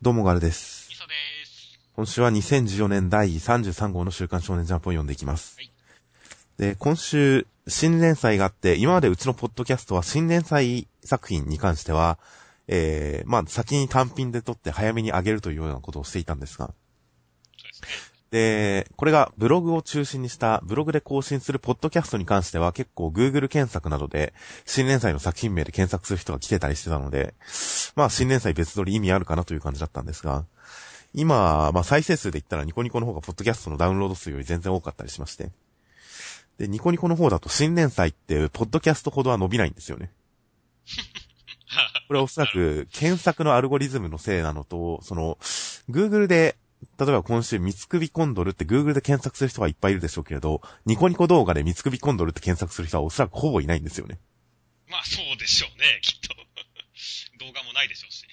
どうもガルです。みそです。今週は2014年第33号の週刊少年ジャンプを読んでいきます。はいで、今週、新連載があって、今までうちのポッドキャストは新連載作品に関しては、えー、まあ、先に単品で撮って早めに上げるというようなことをしていたんですが、そうですね。で、これがブログを中心にした、ブログで更新するポッドキャストに関しては結構 Google 検索などで、新連載の作品名で検索する人が来てたりしてたので、まあ新連載別撮り意味あるかなという感じだったんですが、今、まあ再生数で言ったらニコニコの方がポッドキャストのダウンロード数より全然多かったりしまして。で、ニコニコの方だと新連載って、ポッドキャストほどは伸びないんですよね。これはおそらく、検索のアルゴリズムのせいなのと、その、Google で、例えば今週、三つ首コンドルって Google で検索する人はいっぱいいるでしょうけれど、ニコニコ動画で三つ首コンドルって検索する人はおそらくほぼいないんですよね。まあそうでしょうね、きっと。動画もないでしょうし。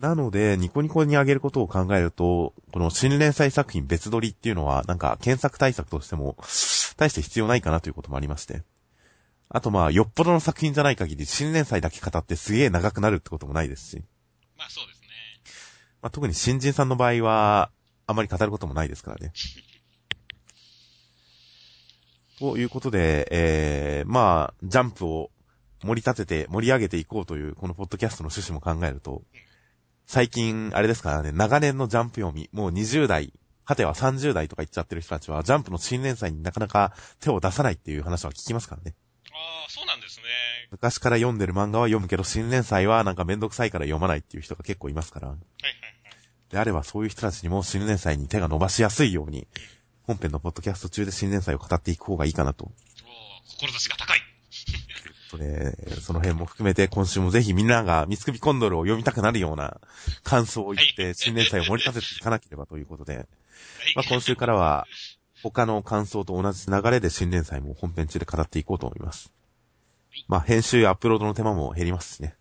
なので、ニコニコに上げることを考えると、この新連載作品別撮りっていうのは、なんか検索対策としても、大して必要ないかなということもありまして。あとまあ、よっぽどの作品じゃない限り、新連載だけ語ってすげえ長くなるってこともないですし。まあそうですね。まあ、特に新人さんの場合は、あまり語ることもないですからね。ということで、えー、まあ、ジャンプを盛り立てて、盛り上げていこうという、このポッドキャストの趣旨も考えると、最近、あれですからね、長年のジャンプ読み、もう20代、果ては30代とか言っちゃってる人たちは、ジャンプの新連載になかなか手を出さないっていう話は聞きますからね。ああ、そうなんですね。昔から読んでる漫画は読むけど、新連載はなんかめんどくさいから読まないっていう人が結構いますから。はいはいはい。であればそういう人たちにも新連載に手が伸ばしやすいように、本編のポッドキャスト中で新連載を語っていく方がいいかなと。おー、志が高い。それ、その辺も含めて今週もぜひみんなが三つ首コンドルを読みたくなるような感想を言って新連載を盛り立てていかなければということで、はい。まあ、今週からは他の感想と同じ流れで新連載も本編中で語っていこうと思います。まあ、編集やアップロードの手間も減りますしね。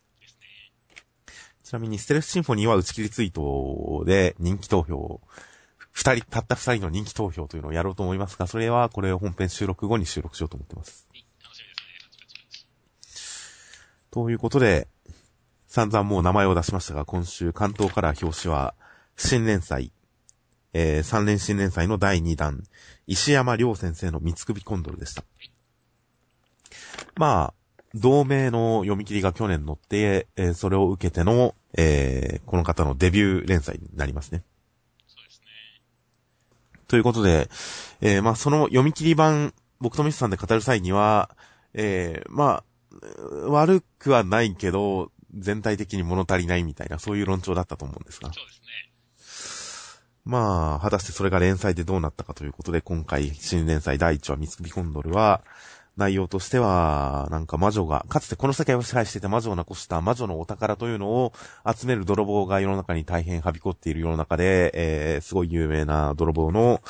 ちなみにステルスシンフォニーは打ち切りツイートで人気投票、二人、たった二人の人気投票というのをやろうと思いますが、それはこれを本編収録後に収録しようと思ってます。ということで、散々もう名前を出しましたが、今週関東から表紙は、新連載、えー、三連新連載の第2弾、石山良先生の三つ首コンドルでした。まあ、同名の読み切りが去年載って、えーそれを受けての、えーこの方のデビュー連載になりますね。そうですね。ということで、えーまあ、その読み切り版、僕とミスさんで語る際には、えーまあ、悪くはないけど、全体的に物足りないみたいな、そういう論調だったと思うんですが。そうですね。まあ、果たしてそれが連載でどうなったかということで、今回、新連載第1話、三つ首コンドルは、内容としては、なんか魔女が、かつてこの世界を支配していた魔女をなくした魔女のお宝というのを集める泥棒が世の中に大変はびこっている世の中で、えー、すごい有名な泥棒の、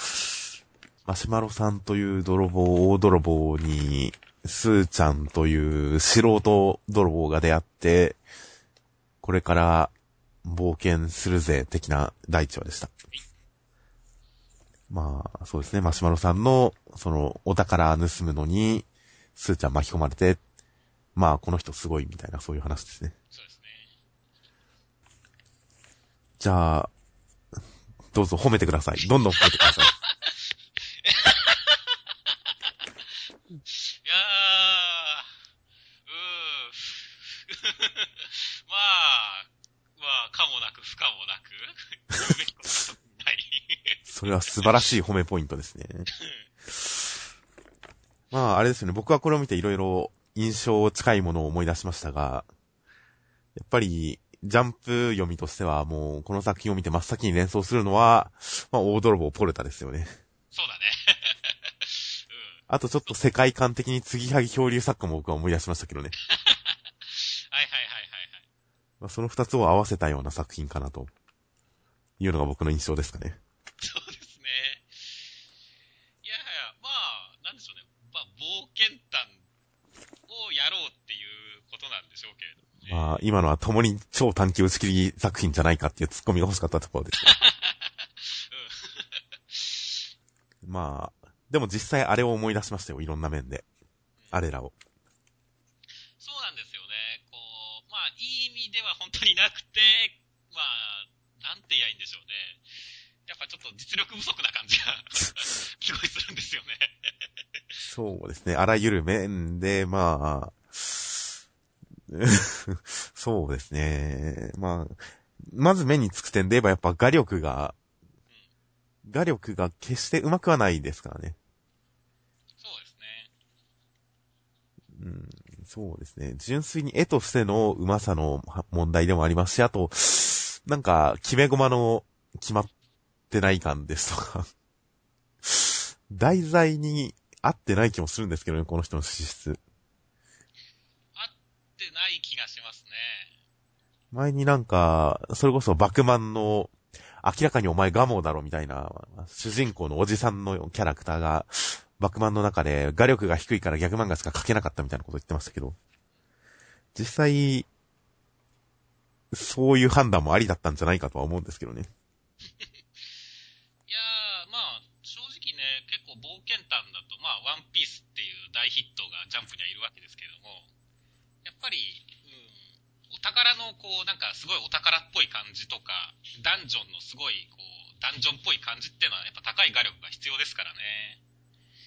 マシュマロさんという泥棒、大泥棒に、スーちゃんという素人泥棒が出会って、これから冒険するぜ、的な第一話でした。まあ、そうですね、マシュマロさんの、その、お宝盗むのに、スーちゃん巻き込まれて、まあ、この人すごいみたいな、そういう話ですね。そうですね。じゃあ、どうぞ褒めてください。どんどん褒めてください。いやー、うー、まあ、まあ、かもなく不可もなく。それは素晴らしい褒めポイントですね。まあ、あれですよね。僕はこれを見ていろいろ印象近いものを思い出しましたが、やっぱり、ジャンプ読みとしてはもう、この作品を見て真っ先に連想するのは、まあ、大泥棒ポルタですよね。そうだね。あとちょっと世界観的に継ぎはぎ漂流作家も僕は思い出しましたけどね。はいはいはいはいはい。まあ、その二つを合わせたような作品かなと、いうのが僕の印象ですかね。そうですね。いやいや、まあ、なんでしょうね。まあ、冒険譚をやろうっていうことなんでしょうけれどもね。まあ、今のは共に超短期打ち切り作品じゃないかっていうツッコミが欲しかったところですね。まあ、でも実際あれを思い出しましたよ、いろんな面で。あれらを。そうなんですよね。こう、まあ、いい意味では本当になくて、まあ、実力不足な感じが すごいするんですよね。そうですね。あらゆる面で、まあ、そうですね。まあ、まず目につく点で言えばやっぱ画力が、画力が決して上手くはないですからね。そうですね。うん、そうですね。純粋に絵としての上手さの問題でもありますし、あと、なんか、決め駒の決まってない感ですとか、題材に合ってない気もするんですけどね、この人の資質。ない気がしますね。前になんか、それこそバクマンの、明らかにお前ガモだろみたいな、主人公のおじさんのキャラクターが、バクマンの中で画力が低いから逆漫画しか描けなかったみたいなこと言ってましたけど、実際、そういう判断もありだったんじゃないかとは思うんですけどね。いやー、まあ、正直ね、結構冒険譚だと、まあ、ワンピースっていう大ヒットがジャンプにはいるわけですけれども、やっぱり、うん、お宝の、こう、なんかすごいお宝っぽい感じとか、ダンジョンのすごい、こう、ダンジョンっぽい感じっていうのは、やっぱ高い画力が必要ですからね。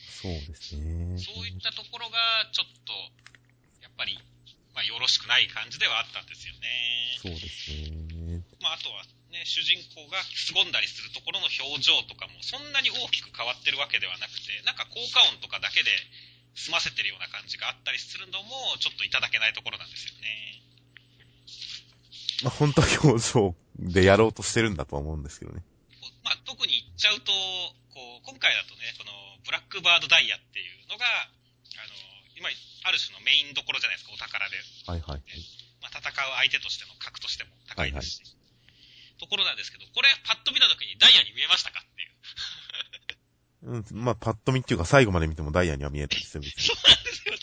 そうですね。そういったところが、ちょっと、やっぱり、まあ、よろしくない感じではあったんですよね。そうですね。まあ、あとはね、主人公が凄んだりするところの表情とかもそんなに大きく変わってるわけではなくて、なんか効果音とかだけで済ませてるような感じがあったりするのも、ちょっといただけないところなんですよね。まあ、本当表情でやろうとしてるんだとは思うんですけどね。まあ、特に言っちゃうと、こう、今回だとね、この、ブラックバードダイヤっていうのが、あの、今、ある種のメインどころじゃないですか、お宝で。はいはい。まあ、戦う相手としての格としても高いですし。ところなんですけど、これ、パッと見た時にダイヤに見えましたかっていう。うん、まあ、パッと見っていうか最後まで見てもダイヤには見えたりするんですそうなんですよね。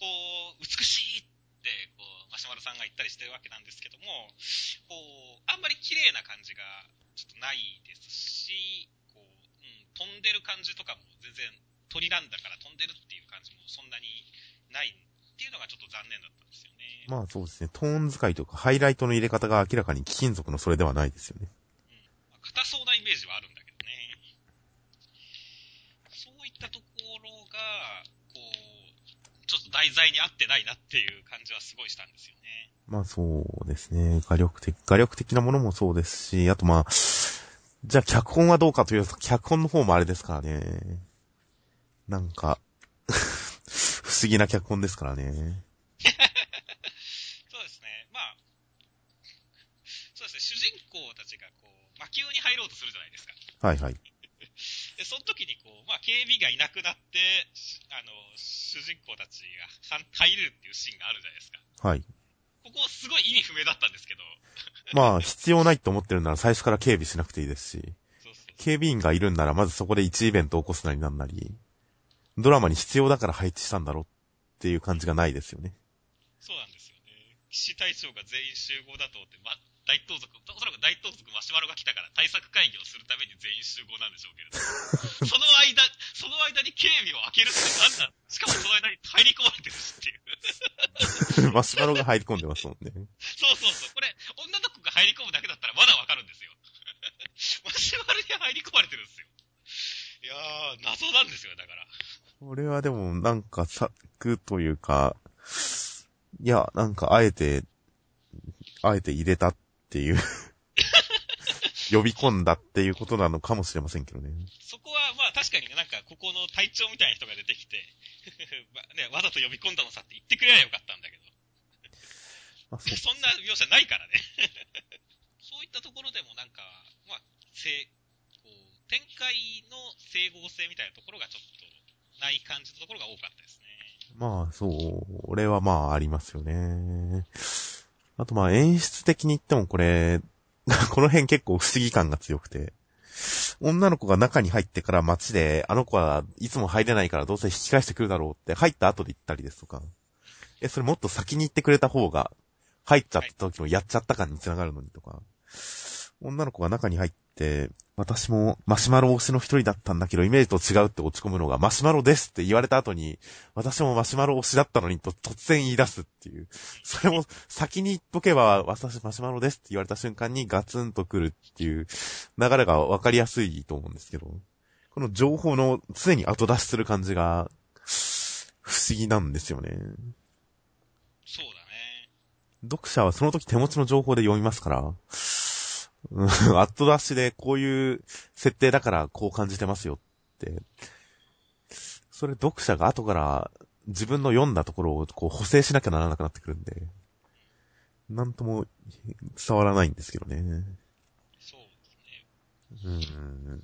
こう、美しいう、マシュマロさんが言ったりしてるわけなんですけども、こう、あんまり綺麗な感じがちょっとないですし、こう、うん、飛んでる感じとかも全然鳥なんだから飛んでるっていう感じもそんなにないっていうのがちょっと残念だったんですよね。まあそうですね。トーン使いとかハイライトの入れ方が明らかに貴金属のそれではないですよね。うん。まあ硬そうなイメージはあるんだけどね。そういったところが、こう、ちょっと題材に合ってないなっていう感じはすごいしたんですよね。まあそうですね。画力的、画力的なものもそうですし、あとまあ、じゃあ脚本はどうかというと、脚本の方もあれですからね。なんか、不思議な脚本ですからね。そうですね。まあ、そうですね。主人公たちがこう、魔球に入ろうとするじゃないですか。はいはい。で、その時にこう、まあ、警備がいなくなって、しあの、主人公たちが入れるっていうシーンがあるじゃないですか。はい。ここすごい意味不明だったんですけど、まあ、必要ないと思ってるなら最初から警備しなくていいですし、そうそう警備員がいるんならまずそこで1イベントを起こすなりなんなり、ドラマに必要だから配置したんだろうっていう感じがないですよね。そうなんですよね。騎士隊長が全員集合だと思って、ま、大盗賊、おそらく大盗賊マシュマロが来たから対策会議をするために全員集合なんでしょうけれど。その間、その間に警備を開けるってなんだしかもその間に入り込まれてるし。マシュマロが入り込んでますもんね。そうそうそう。これ、女の子が入り込むだけだったらまだわかるんですよ。マシュマロに入り込まれてるんですよ。いやー、謎なんですよ、だから。これはでもなんか作というか、いや、なんかあえて、あえて入れたっていう、呼び込んだっていうことなのかもしれませんけどね。そこは、まあ確かになんか、ここの隊長みたいな人が出てきて、まあね、わざと呼び込んだのさって言ってくれりゃよかったんだけど。まあ、そそんな描写ないからね。そういったところでもなんか、まあ、せこう、展開の整合性みたいなところがちょっとない感じのところが多かったですね。まあ、そう、俺はまあありますよね。あとまあ演出的に言ってもこれ、この辺結構不思議感が強くて、女の子が中に入ってから街で、あの子はいつも入れないからどうせ引き返してくるだろうって入った後で言ったりですとか、え、それもっと先に行ってくれた方が、入っちゃった時のやっちゃった感につながるのにとか、女の子が中に入って、私もマシュマロ推しの一人だったんだけど、イメージと違うって落ち込むのが、マシュマロですって言われた後に、私もマシュマロ推しだったのにと突然言い出すっていう。それも先に言っとけば、私マシュマロですって言われた瞬間にガツンと来るっていう流れがわかりやすいと思うんですけど、この情報の常に後出しする感じが、不思議なんですよね。そうだね。読者はその時手持ちの情報で読みますから、うん、後出しでこういう設定だからこう感じてますよって、それ読者が後から自分の読んだところをこう補正しなきゃならなくなってくるんで、なんとも伝わらないんですけどね。そうですね。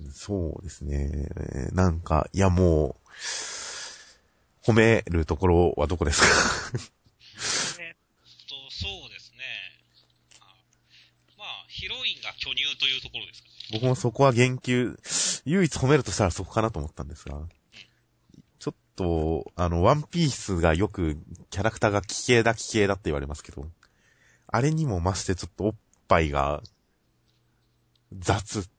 うん、そうですね。なんか、いやもう、褒めるところはどこですかえっと、そうですね。あまあ、ヒロインが巨乳というところですか？ね。僕もそこは言及、唯一褒めるとしたらそこかなと思ったんですが、ちょっと、あの、ワンピースがよくキャラクターが奇形だ奇形だって言われますけど、あれにも増してちょっとおっぱいが、雑。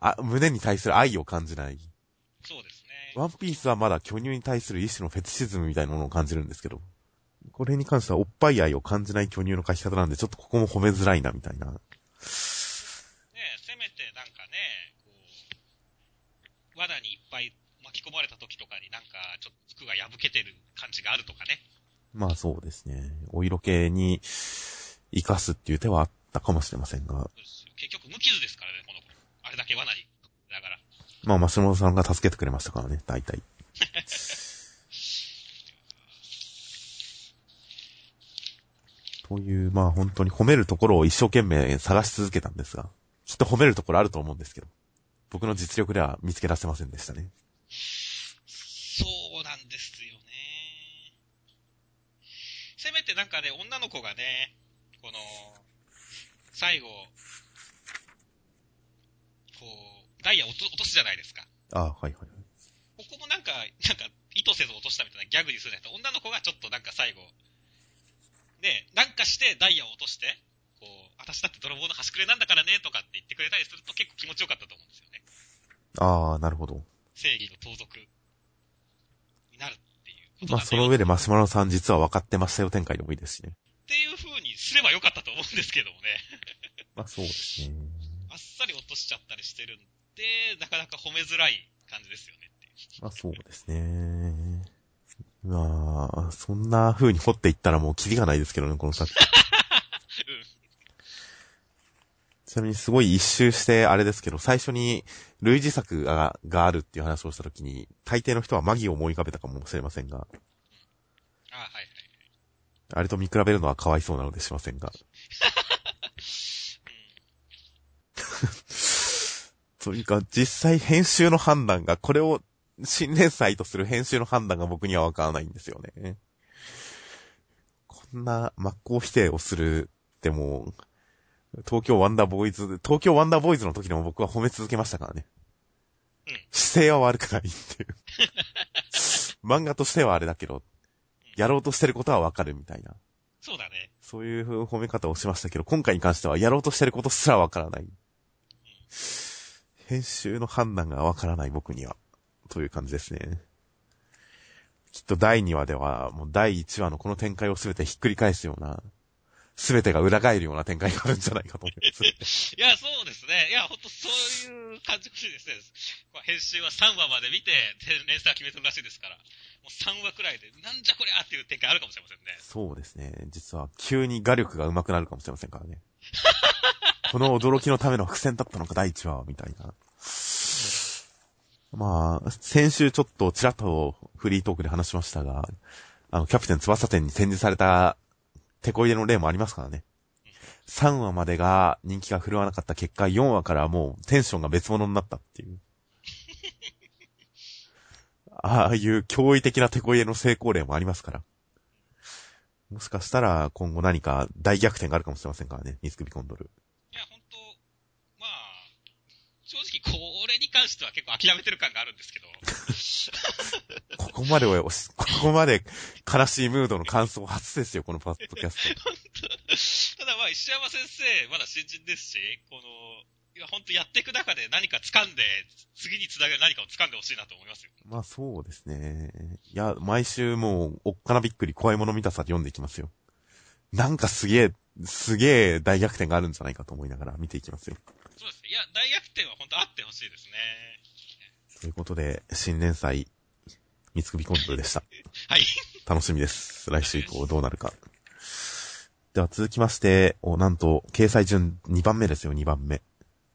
あ、胸に対する愛を感じない。そうですね。ワンピースはまだ巨乳に対する一種のフェティシズムみたいなものを感じるんですけど、これに関してはおっぱい愛を感じない巨乳の書き方なんで、ちょっとここも褒めづらいな、みたいな。ねせめてなんかね、こう、罠にいっぱい巻き込まれた時とかになんか、ちょっと服が破けてる感じがあるとかね。まあそうですね。お色気に活かすっていう手はあったかもしれませんが、結局無傷ですからね、この子。あれだけ罠に。だから。まあマシュマロさんが助けてくれましたからね、大体。という、まあ本当に褒めるところを一生懸命探し続けたんですが、きっと褒めるところあると思うんですけど、僕の実力では見つけ出せませんでしたね。そうなんですよね。せめてなんかね、女の子がね、この、最後、こう、ダイヤ落と落とすじゃないですか。ああ、はいはいはい。ここもなんか、なんか、意図せず落としたみたいなギャグにするんやったら女の子がちょっとなんか最後、ね、なんかしてダイヤを落として、こう、私だって泥棒の端くれなんだからね、とかって言ってくれたりすると結構気持ちよかったと思うんですよね。ああ、なるほど。正義の盗賊になるっていうまあその上でマシュマロさん実は分かってましたよ展開でもいいですしね。っていう風にすればよかったと思うんですけどもね。まあそうですね。あっさり落としちゃったりしてるんで、なかなか褒めづらい感じですよね。まあそうですね。まあ、そんな風に掘っていったらもうキリがないですけどね、この作品。ちなみにすごい一周してあれですけど、最初に類似作ががあるっていう話をしたときに、大抵の人はマギを思い浮かべたかもしれませんが、あはいはい。あれと見比べるのはかわいそうなのでしませんが。というか、実際編集の判断が、これを新連載とする編集の判断が僕にはわからないんですよね。こんな真っ向否定をするってもう、東京ワンダーボーイズ、東京ワンダーボーイズの時でも僕は褒め続けましたからね。うん姿勢は悪くないっていう。漫画としてはあれだけど、やろうとしてることはわかるみたいな。そうだね。そういう褒め方をしましたけど、今回に関してはやろうとしてることすらわからない。編集の判断がわからない僕には、という感じですね。きっと第2話では、もう第1話のこの展開をすべてひっくり返すような、すべてが裏返るような展開があるんじゃないかと思います。いや、そうですね。いや、ほんとそういう感じ欲しいですね。編集は3話まで見て、で連載決めてるらしいですから。もう3話くらいで、なんじゃこりゃっていう展開あるかもしれませんね。そうですね。実は急に画力が上手くなるかもしれませんからね。この驚きのための伏線だったのか、第1話は、みたいな。まあ、先週ちょっとちらっとフリートークで話しましたが、あの、キャプテン翼店に展示された手こ入れの例もありますからね。3話までが人気が振るわなかった結果、4話からはもうテンションが別物になったっていう。ああいう驚異的な手こ入れの成功例もありますから。もしかしたら今後何か大逆転があるかもしれませんからね、ミスクビコンドル。いや、ほんと、まあ、正直これに関しては結構諦めてる感があるんですけど。ここまで、ここまで悲しいムードの感想初ですよ、このパッドキャスト。ただまあ、石山先生、まだ新人ですし、この、いや、本当やっていく中で何か掴んで、次につなげる何かを掴んでほしいなと思いますよ。まあそうですね。いや、毎週もう、おっかなびっくり怖いもの見たさで読んでいきますよ。なんかすげえ、すげえ大逆転があるんじゃないかと思いながら見ていきますよ。そうですね。いや、大逆転は本当あってほしいですね。ということで、新連載、三つ首コントでした。はい。楽しみです。来週以降どうなるか。では続きまして、おなんと、掲載順2番目ですよ、2番目。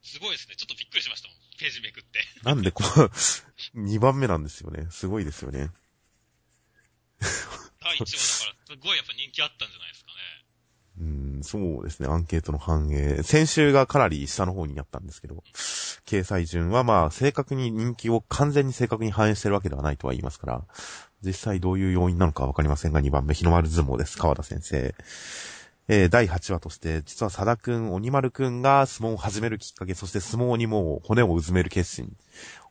すごいですね。ちょっとびっくりしましたもん。ページめくって。なんでこう、2番目なんですよね。すごいですよね。第1話だから、すごいやっぱ人気あったんじゃない。うん、そうですね、アンケートの反映。先週がかなり下の方になったんですけど、掲載順はまあ、正確に人気を完全に正確に反映してるわけではないとは言いますから、実際どういう要因なのかわかりませんが、2番目、日の丸相撲です、川田先生。えー、第8話として、実は佐田くん、鬼丸くんが相撲を始めるきっかけ、そして相撲にもう骨をうずめる決心。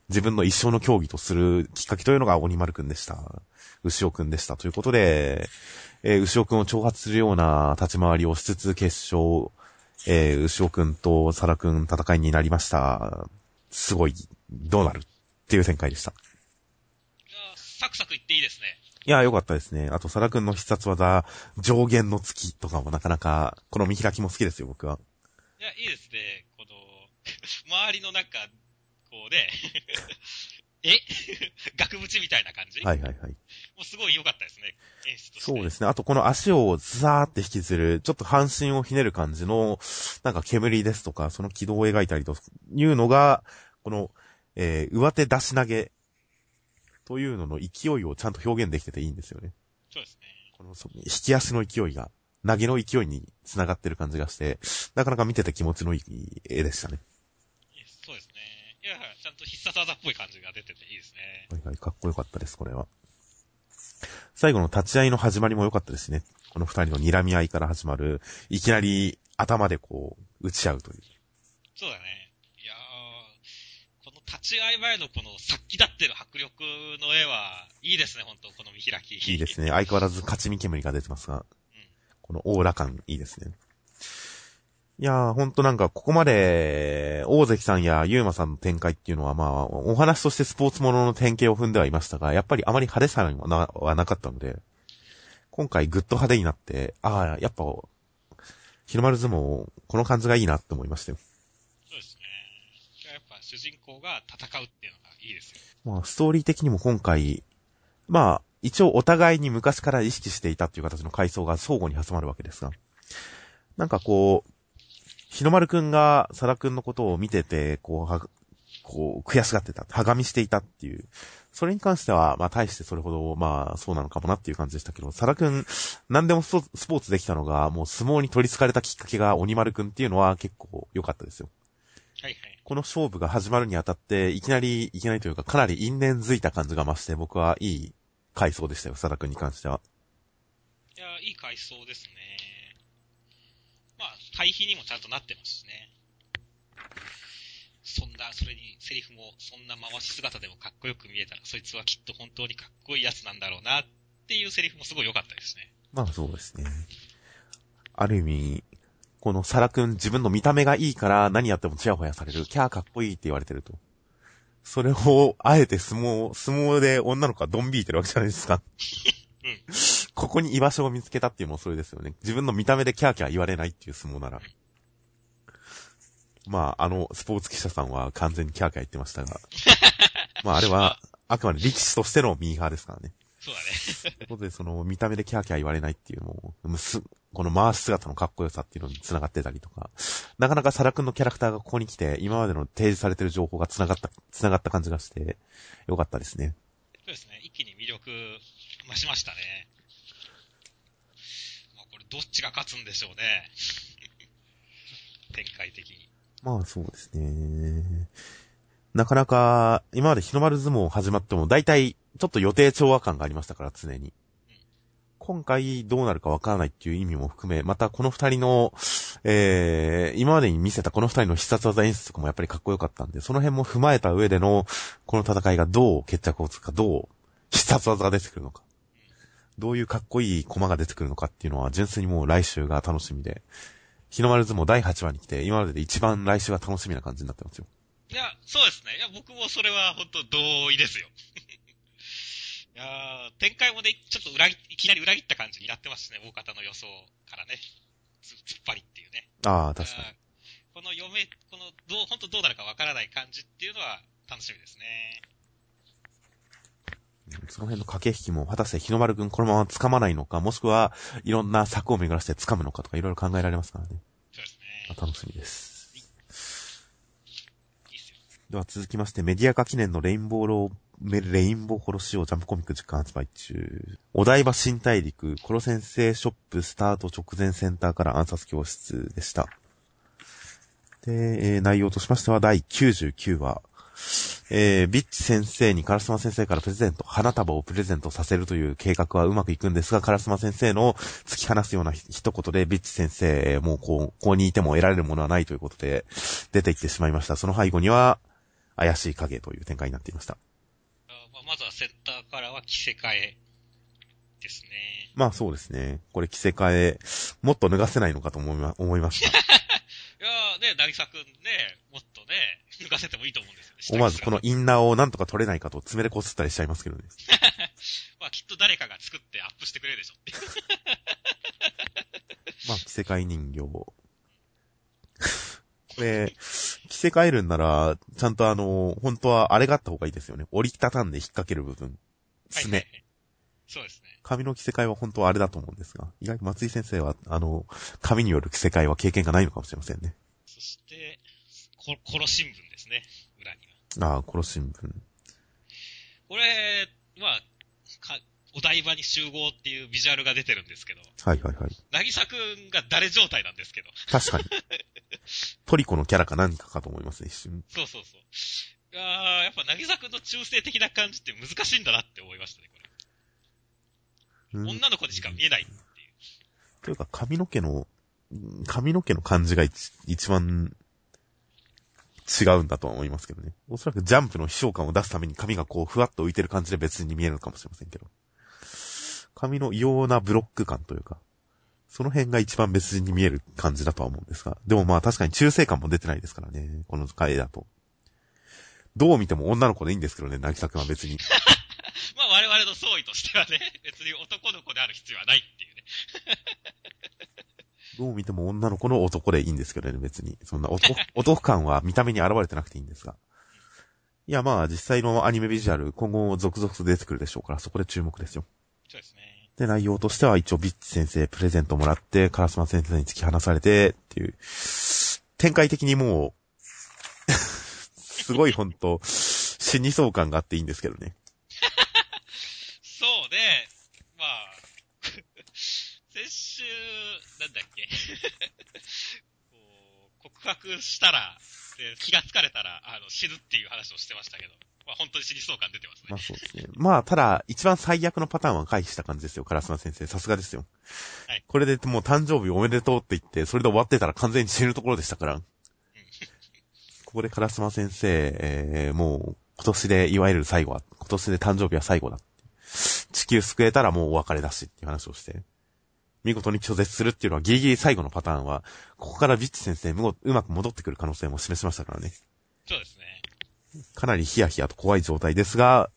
自分の一生の競技とするきっかけというのが鬼丸くんでした。牛尾くんでした。ということで、えー、牛尾くんを挑発するような立ち回りをしつつ決勝、えー、牛尾くんと佐田くん戦いになりました。すごい、どうなるっていう展開でした。いやーサクサクいっていいですね。いや、よかったですね。あと、佐田くんの必殺技、上限の月とかもなかなか、この見開きも好きですよ、僕は。いや、いいですね。この、周りのなんか、こうね、え？額縁みたいな感じ？はいはいはい。もうすごい良かったですね。演出として。そうですね。あと、この足をザーって引きずる、ちょっと半身をひねる感じの、なんか煙ですとか、その軌道を描いたりというのが、この、えー、上手出し投げというのの勢いをちゃんと表現できてていいんですよね。そうですね。このそ引き足の勢いが、投げの勢いに繋がってる感じがして、なかなか見てて気持ちのいい絵でしたね。そうですね。いや、ちゃんと必殺技っぽい感じが出てていいですね。はいはい、かっこよかったです、これは。最後の立ち合いの始まりも良かったですね。この二人の睨み合いから始まる、いきなり頭でこう、打ち合うという。そうだね。いやー、この立ち会い前のこの殺気立ってる迫力の絵は、いいですね、本当この見開き。いいですね。相変わらず勝ち見煙が出てますが、このオーラ感いいですね。いやー、ほんとなんか、ここまで、大関さんやゆうまさんの展開っていうのはまあ、お話としてスポーツものの典型を踏んではいましたが、やっぱりあまり派手さはなはなかったので、今回ぐっと派手になって、ああ、やっぱ、日の丸相撲、この感じがいいなって思いましたよ。そうですね。いややっぱ主人公が戦うっていうのがいいですよ。まあ、ストーリー的にも今回、まあ、一応お互いに昔から意識していたっていう形の回想が相互に挟まるわけですが、なんかこう、日の丸くんが佐田くんのことを見てて、こう、は、こう、悔しがってた、はがみしていたっていう、それに関しては、まあ、大してそれほど、まあ、そうなのかもなっていう感じでしたけど、佐田くん、何でもスポスポーツできたのが、もう相撲に取り憑かれたきっかけが鬼丸くんっていうのは結構良かったですよ。はいはい。この勝負が始まるにあたって、いきなり、いきなりというか、かなり因縁づいた感じが増して、僕はいい回想でしたよ、佐田くんに関しては。いや、いい回想ですね。まあ、対比にもちゃんとなってますしね。そんな、それにセリフも、そんな回し姿でもかっこよく見えたら、そいつはきっと本当にかっこいいやつなんだろうな、っていうセリフもすごい良かったですね。まあそうですね。ある意味、この佐田くん自分の見た目がいいから何やってもチヤホヤされる。キャーかっこいいって言われてると。それを、あえて相撲、相撲で女の子がドン引いてるわけじゃないですか。うん。ここに居場所を見つけたっていうのもそれですよね。自分の見た目でキャーキャー言われないっていう相撲なら。まあ、あの、スポーツ記者さんは完全にキャーキャー言ってましたが。まあ、あれは、あくまで力士としてのミーハーですからね。そうだね。ということで、その、見た目でキャーキャー言われないっていうのも、むす、この回し姿のかっこよさっていうのに繋がってたりとか、なかなかサラくんのキャラクターがここに来て、今までの提示されてる情報が繋がった、繋がった感じがして、よかったですね。そうですね。一気に魅力増しましたね。どっちが勝つんでしょうね。展開的に。まあそうですね。なかなか、今まで日の丸相撲始まっても、大体、ちょっと予定調和感がありましたから、常に。今回どうなるかわからないっていう意味も含め、またこの二人の、えー、今までに見せたこの二人の必殺技演出とかもやっぱりかっこよかったんで、その辺も踏まえた上での、この戦いがどう決着をつくか、どう必殺技が出てくるのか、どういうかっこいい駒が出てくるのかっていうのは、純粋にもう来週が楽しみで、日の丸相撲第8話に来て、今までで一番来週は楽しみな感じになってますよ。いや、そうですね。いや、僕もそれは本当同意ですよ。いやー展開もね、ちょっと裏切、いきなり裏切った感じになってますね、大方の予想からね。つ突っ張りっていうね。ああ、確かに。この読め、この、どう、本当どうなるかわからない感じっていうのは楽しみですね。その辺の駆け引きも、果たして日の丸くんこのまま掴まないのか、もしくは、いろんな策を巡らして掴むのかとか、いろいろ考えられますからね。そうですね。まあ楽しみです。では続きまして、メディア化記念のレインボーロー、レインボー殺しをジャンプコミック実感発売中。お台場新大陸、コロ先生ショップスタート直前センターから暗殺教室でした。で、えー内容としましては第99話。えー、ビッチ先生にカラスマ先生からプレゼント、花束をプレゼントさせるという計画はうまくいくんですが、カラスマ先生の突き放すようなひ一言で、ビッチ先生、もうこう、ここにいても得られるものはないということで、出てきてしまいました。その背後には、怪しい影という展開になっていました。まあ、まずはセンターからは着せ替えですね。まあそうですね。これ着せ替え、もっと脱がせないのかと思いま、思いました。いやーね、なぎさくんね、もっとね、抜かせてもいいと思うんですよね。思わずこのインナーをなんとか取れないかと爪でこすったりしちゃいますけどね。姿 まあ、きっと誰かが作ってアップしてくれるでしょっていう。まあ着せ替え人形。これ、着せ替えるんなら、ちゃんとあの、本当はあれがあった方がいいですよね。折りたたんで引っ掛ける部分。はい爪。そうですね。髪の着せ替えは本当はあれだと思うんですが、意外と松井先生は、あの、髪による着せ替えは経験がないのかもしれませんね。そして、こ、殺新聞ですね。裏には。ああ、殺新聞。これ、まあ、か、お台場に集合っていうビジュアルが出てるんですけど、はいはいはい。なぎさくんが誰状態なんですけど。確かに。トリコのキャラか何かかと思いますね、一瞬。そうそうそう。いやーやっぱなぎさくんの中性的な感じって難しいんだなって思いましたね、これ。うん女の子にしか見えないっていう。というか、髪の毛の、うん髪の毛の感じが一一番違うんだとは思いますけどね。おそらくジャンプの飛翔感を出すために髪がこうふわっと浮いてる感じで別に見えるのかもしれませんけど。髪の異様なブロック感というか、その辺が一番別人に見える感じだとは思うんですが。でもまあ確かに中性感も出てないですからね、この回だと。どう見ても女の子でいいんですけどね、なぎさくんは別に。まあ我々の総意としてはね、別に男の子である必要はないっていうね。どう見ても女の子の男でいいんですけどね、別に。そんな男、男感は見た目に現れてなくていいんですが。いや、まあ、実際のアニメビジュアル、今後続々と出てくるでしょうから、そこで注目ですよ。そうですね。で、内容としては一応ビッチ先生プレゼントもらって、カラスマ先生に突き放されて、っていう、展開的にもう、すごいほんと、死にそう感があっていいんですけどね。そうね、まあ、先週、なんだっけ、こう告白したら、で気がつかれたら、あの、死ぬっていう話をしてましたけど、まあ本当に死にそう感出てますね。まあそうですね。まあ、ただ、一番最悪のパターンは回避した感じですよ、カラスマ先生。さすがですよ。はいこれでもう誕生日おめでとうって言って、それで終わってたら完全に死ぬところでしたから。ここでカラスマ先生、えー、もう、今年で、いわゆる最後は、今年で誕生日は最後だ。地球救えたらもうお別れだしっていう話をして、見事に拒絶するっていうのはギリギリ最後のパターンは、ここからビッチ先生、うまく戻ってくる可能性も示しましたからね。そうですね。かなりヒヤヒヤと怖い状態ですが、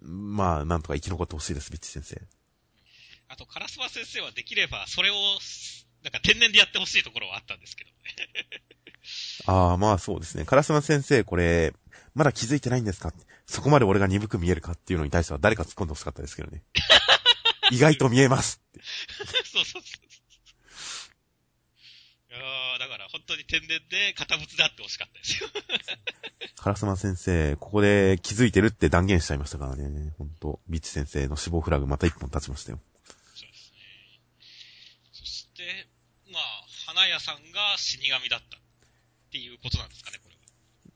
まあ、なんとか生き残ってほしいです、ビッチ先生。あと、カラスマ先生はできれば、それを、なんか天然でやってほしいところはあったんですけどね。ああ、まあそうですね。カラスマ先生、これ、まだ気づいてないんですか？そこまで俺が鈍く見えるかっていうのに対しては誰か突っ込んでほしかったですけどね。意外と見えます。そうそうそう。いやーだから本当に天然で堅物であってほしかったですよ。カラスマ先生、ここで気づいてるって断言しちゃいましたからね。本当ビッチ先生の死亡フラグまた一本立ちましたよ。そうですね。そして、まあ、花屋さんが死神だったっていうことなんですかね、これは。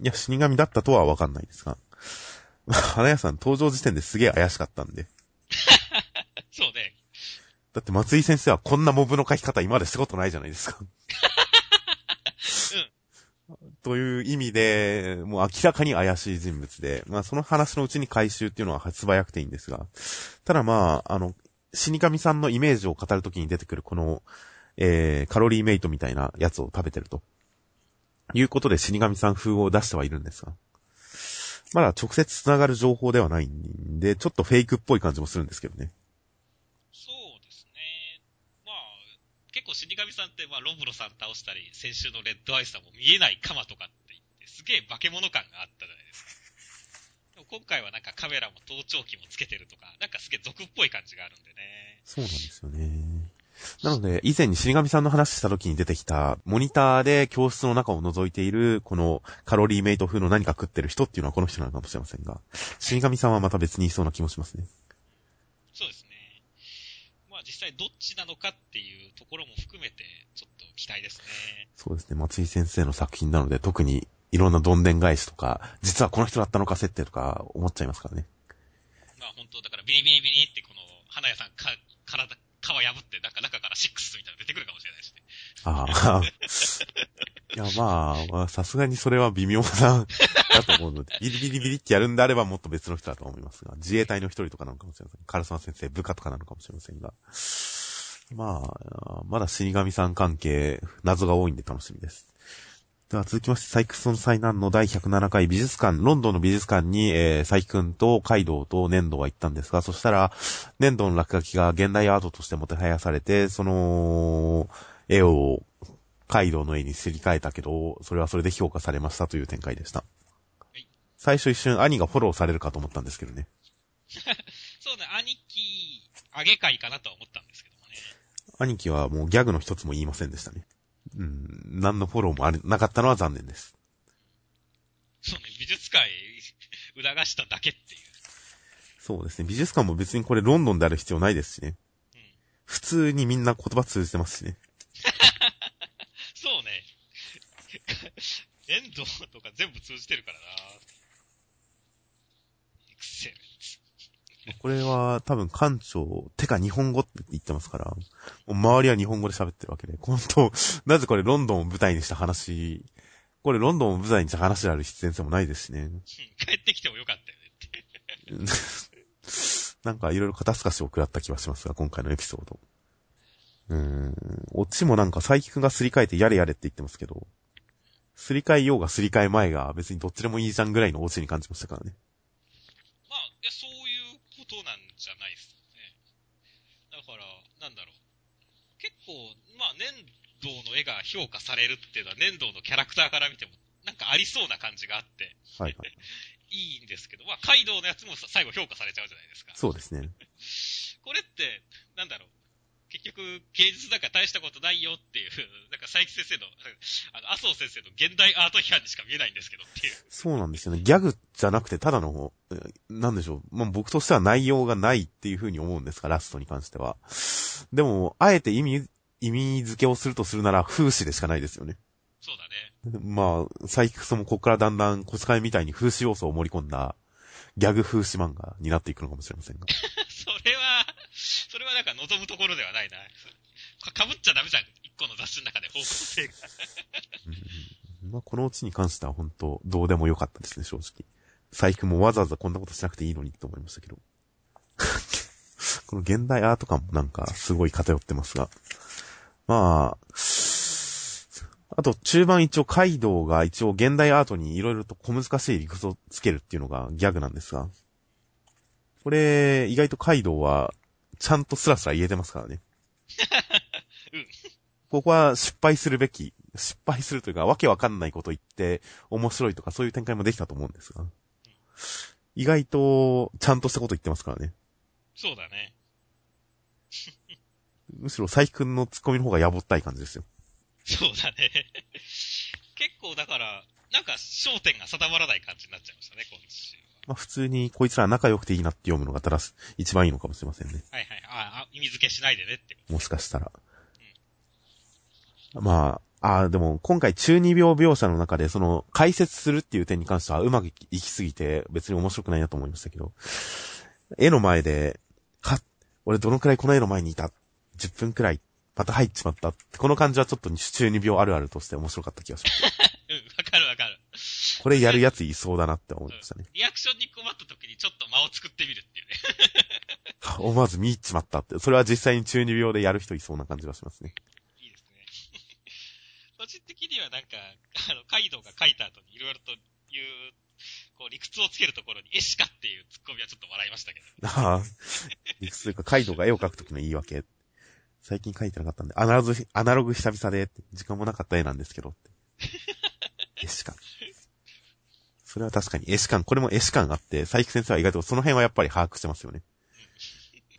いや、死神だったとはわかんないですが。まあ花屋さん登場時点ですげえ怪しかったんで。だって松井先生はこんなモブの書き方今までしたことないじゃないですか。という意味で、もう明らかに怪しい人物で、まあその話のうちに回収っていうのは素早くていいんですが、ただまあ、あの、死神さんのイメージを語るときに出てくるこの、えー、カロリーメイトみたいなやつを食べてると。いうことで死神さん風を出してはいるんですが。まだ直接繋がる情報ではないんで、ちょっとフェイクっぽい感じもするんですけどね。そうですね。まあ、結構死神さんって、まあ、ロブロさん倒したり、先週のレッドアイスさんも見えないカマとかって言って、すげえ化け物感があったじゃないですか。でも今回はなんかカメラも盗聴器もつけてるとか、なんかすげえ俗っぽい感じがあるんでね。そうなんですよね。なので、以前に死神さんの話した時に出てきた、モニターで教室の中を覗いている、このカロリーメイト風の何か食ってる人っていうのはこの人なのかもしれませんが、死神さんはまた別にいそうな気もしますね。実際どっちなのかっていうところも含めて、ちょっと期待ですね。そうですね。松井先生の作品なので、特にいろんなどんでん返しとか、実はこの人だったのか設定とか思っちゃいますからね。まあ本当だからビリビリビリってこの、花屋さんか、体、皮破って、なんか中からシックスみたいなの出てくるかもしれないしね。ああ。いや、まあ、さすがにそれは微妙な、だと思うので、ビリビリビリってやるんであればもっと別の人だと思いますが、自衛隊の一人とかなのかもしれません。カルサン先生、部下とかなのかもしれませんが。まあ、まだ死神さん関係、謎が多いんで楽しみです。では続きまして、サイクソン災難の第107回美術館、ロンドンの美術館に、えー、サイ君とカイドウと粘土が行ったんですが、そしたら、粘土の落書きが現代アートとしてもてはやされて、その、絵を、カイドウの絵にすり替えたけど、それはそれで評価されましたという展開でした。はい、最初一瞬兄がフォローされるかと思ったんですけどね。そうね、兄貴、あげ会かなとは思ったんですけどもね。兄貴はもうギャグの一つも言いませんでしたね。うん、何のフォローもあれ、なかったのは残念です。そうね、美術界、促しただけっていう。そうですね、美術館も別にこれロンドンである必要ないですしね。うん。普通にみんな言葉通じてますしね。そうね。粘土とか全部通じてるからな。エクセレンこれは多分館長、てか日本語って言ってますから、もう周りは日本語で喋ってるわけで、本当、なぜこれロンドンを舞台にした話、これロンドンを舞台にした話である必然性もないですしね。帰ってきてもよかったよねって。なんかいろいろ肩透かしを食らった気はしますが、今回のエピソード。うーん。オチもなんか佐伯くんがすり替えてやれやれって言ってますけど、すり替えようがすり替え前が別にどっちでもいいじゃんぐらいのオチに感じましたからね。まあ、いや、そうことなんじゃないですかね。だから、なんだろう。結構、まあ、粘土の絵が評価されるっていうのは、粘土のキャラクターから見ても、なんかありそうな感じがあって、はい、はい。いいんですけど、まあ、カイドウのやつも最後評価されちゃうじゃないですか。そうですね。これって、なんだろう。結局、芸術なんか大したことないよっていう、なんか佐伯先生の、あの、麻生先生の現代アート批判にしか見えないんですけどっていう。そうなんですよね。ギャグじゃなくて、ただの、なんでしょう。まあ、僕としては内容がないっていうふうに思うんですが、ラストに関しては。でも、あえて意味、意味付けをするとするなら、風刺でしかないですよね。そうだね。まあ、サイクスもここからだんだん小遣いみたいに風刺要素を盛り込んだ、ギャグ風刺漫画になっていくのかもしれませんが。それは、なんか望むところではないな。かぶっちゃダメじゃん。一個の雑誌の中で方向性が。まあ、このうちに関しては本当、どうでもよかったですね、正直。財布もわざわざこんなことしなくていいのにと思いましたけど。この現代アート感もなんかすごい偏ってますが。まあ、あと中盤一応カイドウが一応現代アートに色々と小難しい理屈をつけるっていうのがギャグなんですが。これ、意外とカイドウはちゃんとスラスラ言えてますからね。うん、ここは失敗するべき、失敗するというか、わけわかんないこと言って面白いとかそういう展開もできたと思うんですが。意外と、ちゃんとしたこと言ってますからね。そうだね。むしろ、佐伯くんのツッコミの方がやぼったい感じですよ。そうだね。結構だから、なんか焦点が定まらない感じになっちゃいましたね、今週。まあ普通にこいつら仲良くていいなって読むのがただ一番いいのかもしれませんね。はいはい。ああ、意味付けしないでねって。もしかしたら。うん、まあ、ああ、でも今回中二病描写の中でその解説するっていう点に関してはうまくいきすぎて別に面白くないなと思いましたけど、絵の前で、は、俺どのくらいこの絵の前にいた ?10 分くらい、また入っちまった。この感じはちょっと中二病あるあるとして面白かった気がします。これやるやついそうだなって思いましたね。リアクションに困った時にちょっと間を作ってみるっていうね。思わず見入っちまったって。それは実際に中二病でやる人いそうな感じがしますね。いい 個人的にはなんか、あの、カイドウが書いた後にいろいろと言う、こう、理屈をつけるところに、絵しかっていうツッコミはちょっと笑いましたけど。ああ。理屈というか、カイドウが絵を描くときの言い訳。最近描いてなかったんで、アナログ、アナログ久々で、時間もなかった絵なんですけど。絵しか。それは確かに絵師感、これも絵師感があって、佐伯先生は意外とその辺はやっぱり把握してますよね。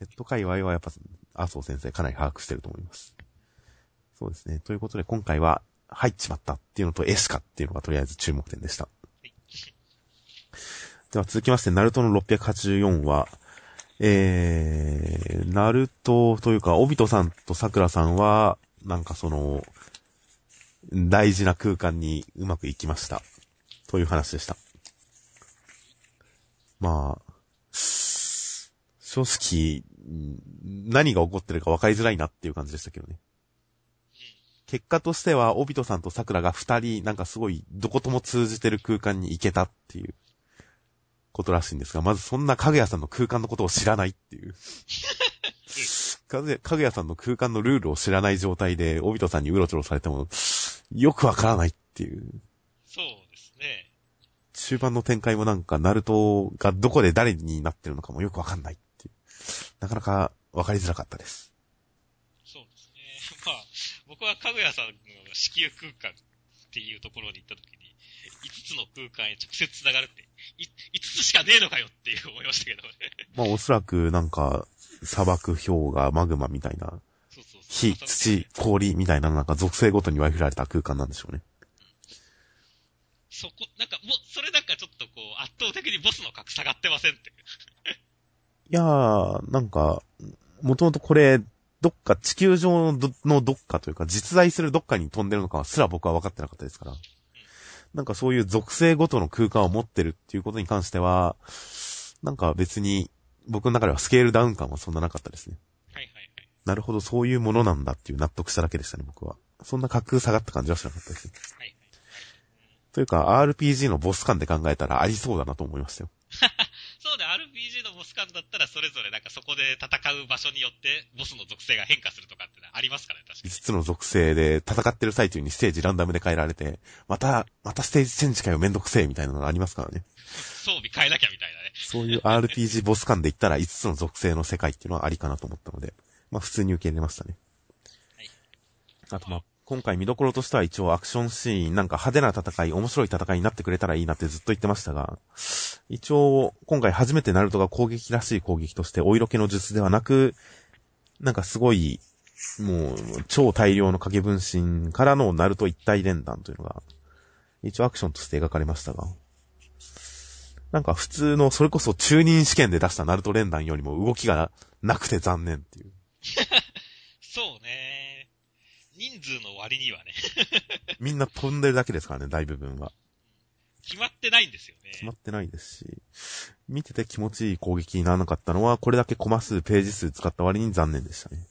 ネット界隈はやっぱ、麻生先生かなり把握してると思います。そうですね。ということで今回は入っちまったっていうのと絵師かっていうのがとりあえず注目点でした。では続きまして、ナルトの684は、えー、ナルトというか、オビトさんと桜さんは、なんかその、大事な空間にうまくいきました。という話でした。まあ、正直、何が起こってるか分かりづらいなっていう感じでしたけどね。結果としては、オビトさんと桜が二人、なんかすごい、どことも通じてる空間に行けたっていう、ことらしいんですが、まずそんなかぐやさんの空間のことを知らないっていう。かぐや、かぐやさんの空間のルールを知らない状態で、オビトさんにうろちょろされても、よくわからないっていう。そう。中盤の展開もなんか、ナルトがどこで誰になってるのかもよくわかんないっていう。なかなかわかりづらかったです。そうですね。まあ、僕はかぐやさんの子宮空間っていうところに行った時に、5つの空間へ直接繋がるって、い、5つしかねえのかよっていう思いましたけどね。まあおそらくなんか、砂漠、氷河、マグマみたいな、そうそうそう火、土、氷みたいななんか属性ごとに割り振られた空間なんでしょうね。そこ、なんかもう、それなんかちょっとこう、圧倒的にボスの格下がってませんって。いやー、なんか、もともとこれ、どっか地球上のどのどっかというか、実在するどっかに飛んでるのかすら僕は分かってなかったですから。なんかそういう属性ごとの空間を持ってるっていうことに関しては、なんか別に僕の中ではスケールダウン感はそんななかったですね。はいはいはい。なるほど、そういうものなんだっていう納得しただけでしたね、僕は。そんな格下がった感じはしなかったです。はい。というか、RPG のボス感で考えたらありそうだなと思いましたよ。そうで、RPG のボス感だったら、それぞれなんかそこで戦う場所によって、ボスの属性が変化するとかってありますからね、確かに。5つの属性で戦ってる最中にステージランダムで変えられて、また、またステージチェンジかよめんどくせえみたいなのがありますからね。装備変えなきゃみたいなね。そういう RPG ボス感で言ったら5つの属性の世界っていうのはありかなと思ったので、まあ普通に受け入れましたね。はい。あとまあ、今回見どころとしては一応アクションシーン、なんか派手な戦い、面白い戦いになってくれたらいいなってずっと言ってましたが、一応、今回初めてナルトが攻撃らしい攻撃として、お色気の術ではなく、なんかすごい、もう、超大量の影分身からのナルト一体連弾というのが、一応アクションとして描かれましたが、なんか普通の、それこそ中任試験で出したナルト連弾よりも動きがなくて残念っていう。そうね。人数の割にはねみんな飛んでるだけですからね、大部分は。決まってないんですよね。決まってないですし、見てて気持ちいい攻撃にならなかったのは、これだけコマ数、ページ数使った割に残念でしたね。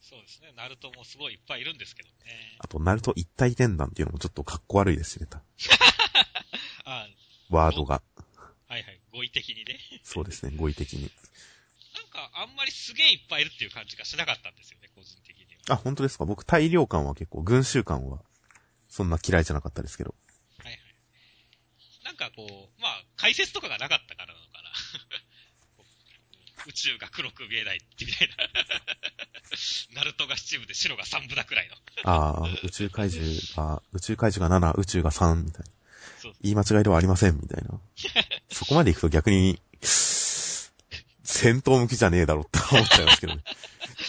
そうですね。ナルトもすごいいっぱいいるんですけどね。あと、ナルト一体天弾っていうのもちょっと格好悪いですしね。あワードが。はいはい。語彙的にね。そうですね、語彙的に。なんか、あんまりすげえいっぱいいるっていう感じがしなかったんですよね、個人的。あ、本当ですか？僕、大量感は結構、群衆感は、そんな嫌いじゃなかったですけど。はいはい。なんかこう、まあ、解説とかがなかったからなのかな。宇宙が黒く見えないみたいな。ナルトが七部で白が三部だくらいの。ああ、宇宙怪獣が、宇宙怪獣が7、宇宙が3みたいな。言い間違いではありません、みたいな。そこまで行くと逆に、戦闘向きじゃねえだろって思っちゃいますけどね。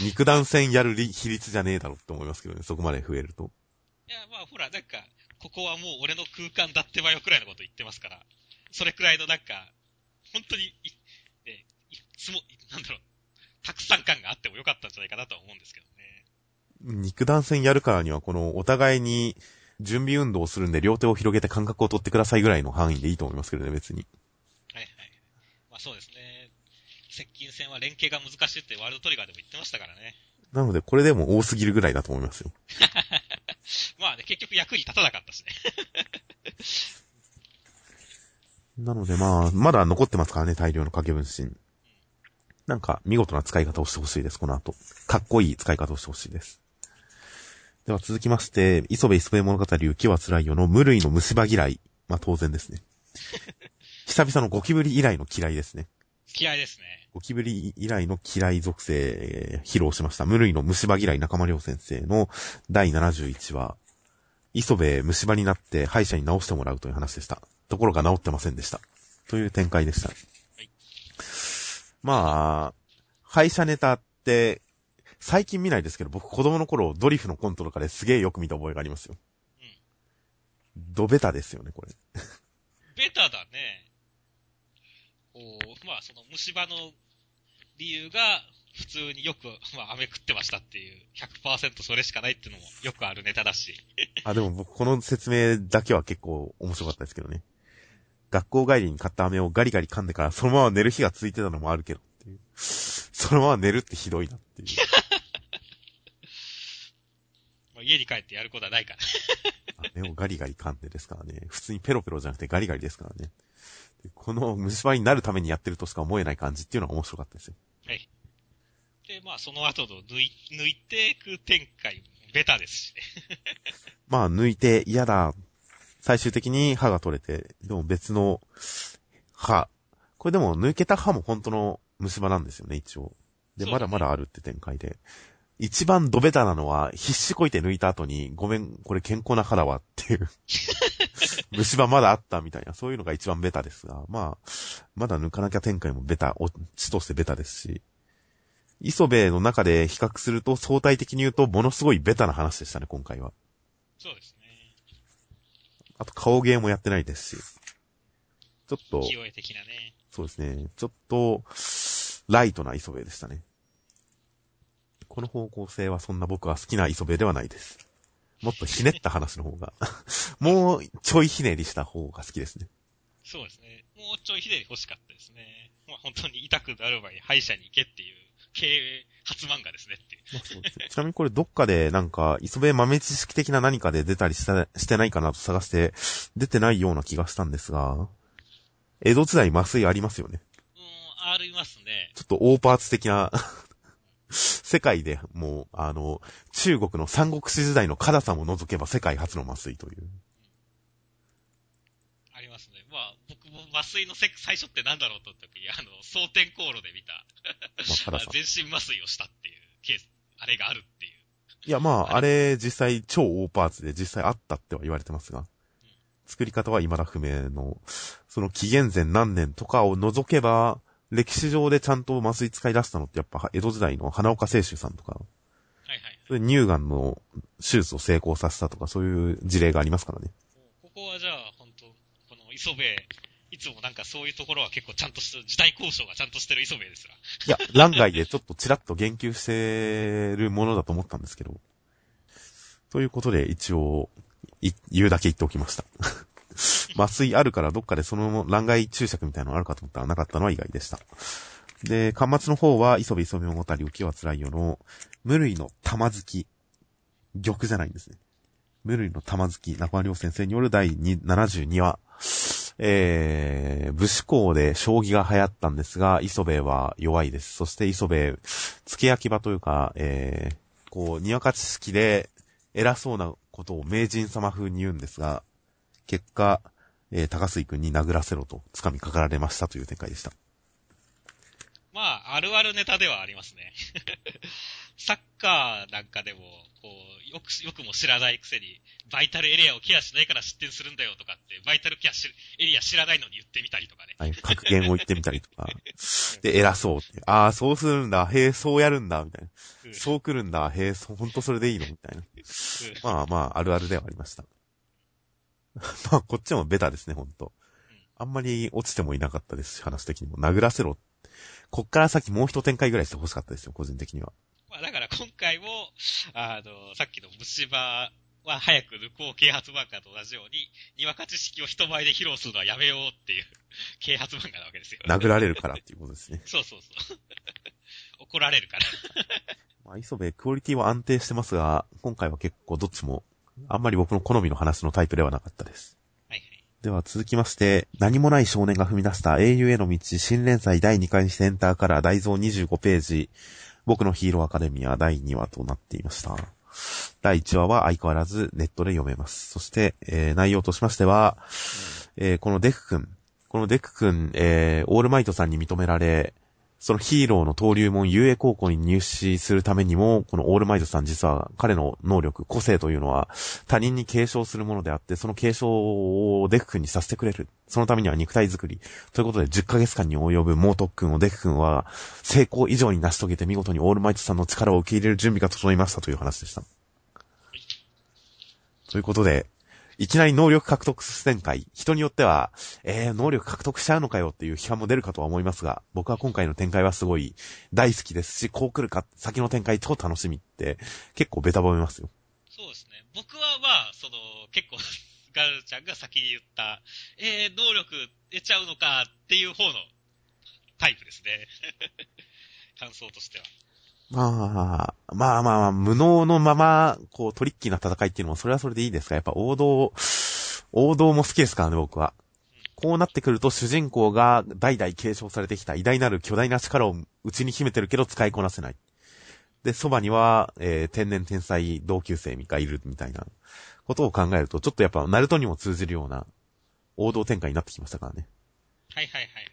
肉弾戦やる比率じゃねえだろって思いますけどね、そこまで増えると。いや、まあほら、なんか、ここはもう俺の空間だってばよくらいのこと言ってますから、それくらいのなんか、本当に、ね、いつも、なんだろう、たくさん感があってもよかったんじゃないかなとは思うんですけどね。肉弾戦やるからには、この、お互いに、準備運動をするんで、両手を広げて感覚を取ってくださいぐらいの範囲でいいと思いますけどね、別に。はいはい。まあそうですね。接近戦は連携が難しいってワールドトリガーでも言ってましたからね。なので、これでも多すぎるぐらいだと思いますよ。まあね、結局役に立たなかったしね。なのでまあ、まだ残ってますからね、大量の掛け分身。なんか、見事な使い方をしてほしいです、この後。かっこいい使い方をしてほしいです。では続きまして、磯部磯部物語雪は辛いよの無類の虫歯嫌い。まあ当然ですね。久々のゴキブリ以来の嫌いですね。嫌いですね。ゴキブリ以来の嫌い属性、えー披露しました。無類の虫歯嫌い中間良先生の第71話。磯部虫歯になって歯医者に治してもらうという話でした。ところが治ってませんでした。という展開でした。いまあ、歯医者ネタって、最近見ないですけど、僕子供の頃ドリフのコントとかですげえよく見た覚えがありますよ。ドベタですよね、これ。ベタ。こう、まあ、その虫歯の理由が、普通によく、まあ、飴食ってましたっていう、100%それしかないっていうのもよくあるネタだし。あ、でも僕この説明だけは結構面白かったですけどね。学校帰りに買った飴をガリガリ噛んでからそのまま寝る日が続いてたのもあるけどっていう。そのまま寝るってひどいなっていう。まあ、家に帰ってやることはないから。飴をガリガリ噛んでですからね。普通にペロペロじゃなくてガリガリですからね。でこの虫歯になるためにやってるとしか思えない感じっていうのは面白かったですよ。はい。で、まあ、その後の抜い、抜いていく展開、ベタですしね。まあ、抜いて嫌だ。最終的に歯が取れて、でも別の歯。これでも抜けた歯も本当の虫歯なんですよね、一応。で、まだまだあるって展開で。一番ドベタなのは、必死こいて抜いた後に、ごめん、これ健康な歯だわっていう。虫歯まだあったみたいな、そういうのが一番ベタですが、まあ、まだ抜かなきゃ展開もベタ、オチとしてベタですし、磯部の中で比較すると相対的に言うと、ものすごいベタな話でしたね、今回は。そうですね。あと顔芸もやってないですし。ちょっと、清江的なね。そうですね。ちょっと、ライトな磯部でしたね。この方向性はそんな僕は好きな磯部ではないです。もっとひねった話の方が、もうちょいひねりした方が好きですね。そうですね。もうちょいひねり欲しかったですね。まあ、本当に痛くなる前に歯医者に行けっていう、経営初漫画ですねっていう。まあそうですねちなみにこれどっかでなんか、磯部豆知識的な何かで出たりしたしてないかなと探して、出てないような気がしたんですが、江戸時代麻酔ありますよね。うん、ありますね。ちょっと大パーツ的な、世界でもう、あの、中国の三国志時代のカダさんを除けば世界初の麻酔という。ありますね。まあ、僕も麻酔のせ最初ってなんだろうと思った時に、あの、蒼天航路で見た、まあ。全身麻酔をしたっていうケース、あれがあるっていう。いや、まあ、あれ、実際超大パーツで実際あったっては言われてますが、作り方は未だ不明の、その紀元前何年とかを除けば、歴史上でちゃんと麻酔使い出したのってやっぱ江戸時代の花岡清舟さんとか、はいはい。乳がんの手術を成功させたとかそういう事例がありますからね。ここはじゃあ、本当この磯部、いつもなんかそういうところは結構ちゃんとしてる、時代交渉がちゃんとしてる磯部ですら。いや、欄外でちょっとちらっと言及してるものだと思ったんですけど。ということで、一応、い言うだけ言っておきました。麻酔あるからどっかでその欄外注釈みたいなのあるかと思ったらなかったのは意外でした。で、端末の方は、磯部磯部物語浮きは辛いよの、無類の玉好き。玉じゃないんですね。無類の玉好き、中間良先生による第72話。えー、武士校で将棋が流行ったんですが、磯部は弱いです。そして磯部、付け焼き場というか、えー、こう、にわか知識で偉そうなことを名人様風に言うんですが、結果、えー、高水君に殴らせろと掴みかかられましたという展開でした。まあ、あるあるネタではありますね。サッカーなんかでも、こう、よく、よくも知らないくせに、バイタルエリアをケアしないから失点するんだよとかって、バイタルケアしエリア知らないのに言ってみたりとかね。はい、格言を言ってみたりとか。で、偉そうって。ああ、そうするんだ。へえ、そうやるんだ。みたいな。うんそう来るんだ。へえ、そ、ほんとそれでいいの？みたいな。うんまあまあ、あるあるではありました。まあ、こっちもベタですね、ほんと。あんまり落ちてもいなかったですし、話的にも。殴らせろ。こっから先もう一展開ぐらいして欲しかったですよ、個人的には。まあだから今回も、あの、さっきの虫歯は早く抜こう啓発漫画と同じように、にわか知識を人前で披露するのはやめようっていう啓発漫画なわけですよ。殴られるからっていうことですね。そうそうそう。怒られるから。まあ、磯部、クオリティは安定してますが、今回は結構どっちも、あんまり僕の好みの話のタイプではなかったです。はいはい。では続きまして、何もない少年が踏み出した英雄への道新連載第2回センターから大蔵25ページ、僕のヒーローアカデミア第2話となっていました。第1話は相変わらずネットで読めます。そして、えー内容としましては、えーこのデク君、このデク君、えーオールマイトさんに認められ、そのヒーローの登竜門 UA 高校に入試するためにも、このオールマイトさん実は彼の能力、個性というのは他人に継承するものであって、その継承をデク君にさせてくれる。そのためには肉体作り。ということで10ヶ月間に及ぶ猛特訓をデク君は成功以上に成し遂げて見事にオールマイトさんの力を受け入れる準備が整いましたという話でした。ということで、いきなり能力獲得展開。人によっては、えー、能力獲得しちゃうのかよっていう批判も出るかとは思いますが、僕は今回の展開はすごい大好きですし、こう来るか、先の展開超楽しみって、結構ベタ褒めますよ。そうですね。僕はまあ、その、結構、ガルちゃんが先に言った、えー、能力得ちゃうのかっていう方のタイプですね。感想としては。まあ、まあまあ、無能のまま、こうトリッキーな戦いっていうのも、それはそれでいいですが、やっぱ王道、王道も好きですからね、僕は。こうなってくると主人公が代々継承されてきた偉大なる巨大な力を内に秘めてるけど使いこなせない。で、そばには、えー天然天才同級生がいるみたいなことを考えると、ちょっとやっぱ、ナルトにも通じるような王道展開になってきましたからね。はいはいはいはい。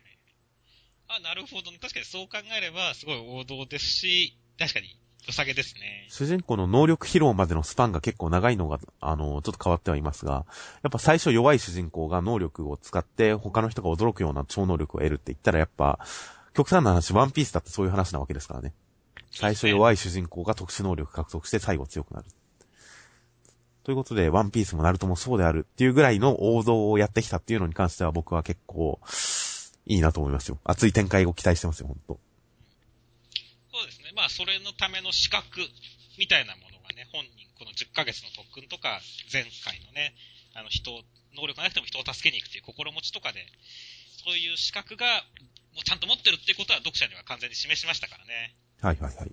あ、なるほど。確かにそう考えれば、すごい王道ですし、確かに、良さげですね。主人公の能力披露までのスパンが結構長いのが、あの、ちょっと変わってはいますが、やっぱ最初弱い主人公が能力を使って他の人が驚くような超能力を得るって言ったらやっぱ、極端な話、ワンピースだってそういう話なわけですからね。最初弱い主人公が特殊能力獲得して最後強くなる。ということで、ワンピースもナルトもそうであるっていうぐらいの王道をやってきたっていうのに関しては僕は結構、いいなと思いますよ。熱い展開を期待してますよ、本当そうですね。まあ、それのための資格みたいなものがね、本人、この10ヶ月の特訓とか、前回のね、あの人、能力がなくても人を助けに行くっていう心持ちとかで、そういう資格が、もうちゃんと持ってるっていうことは読者には完全に示しましたからね。はいはいはい。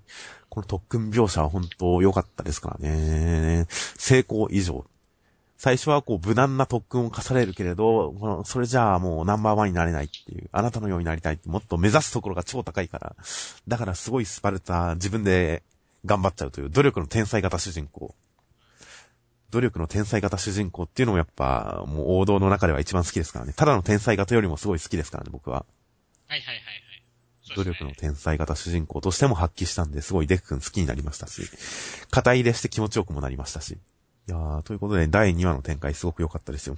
この特訓描写は本当良かったですからね。成功以上。最初はこう無難な特訓を課されるけれど、このそれじゃあもうナンバーワンになれないっていう、あなたのようになりたいってもっと目指すところが超高いから、だからすごいスパルタ、自分で頑張っちゃうという努力の天才型主人公。努力の天才型主人公っていうのもやっぱもう王道の中では一番好きですからね。ただの天才型よりもすごい好きですからね、僕は。はいはいはいはい。そ努力の天才型主人公としても発揮したんで、すごいデク君好きになりましたし、肩入れして気持ちよくもなりましたし。いやー、ということで、第2話の展開すごく良かったですよ。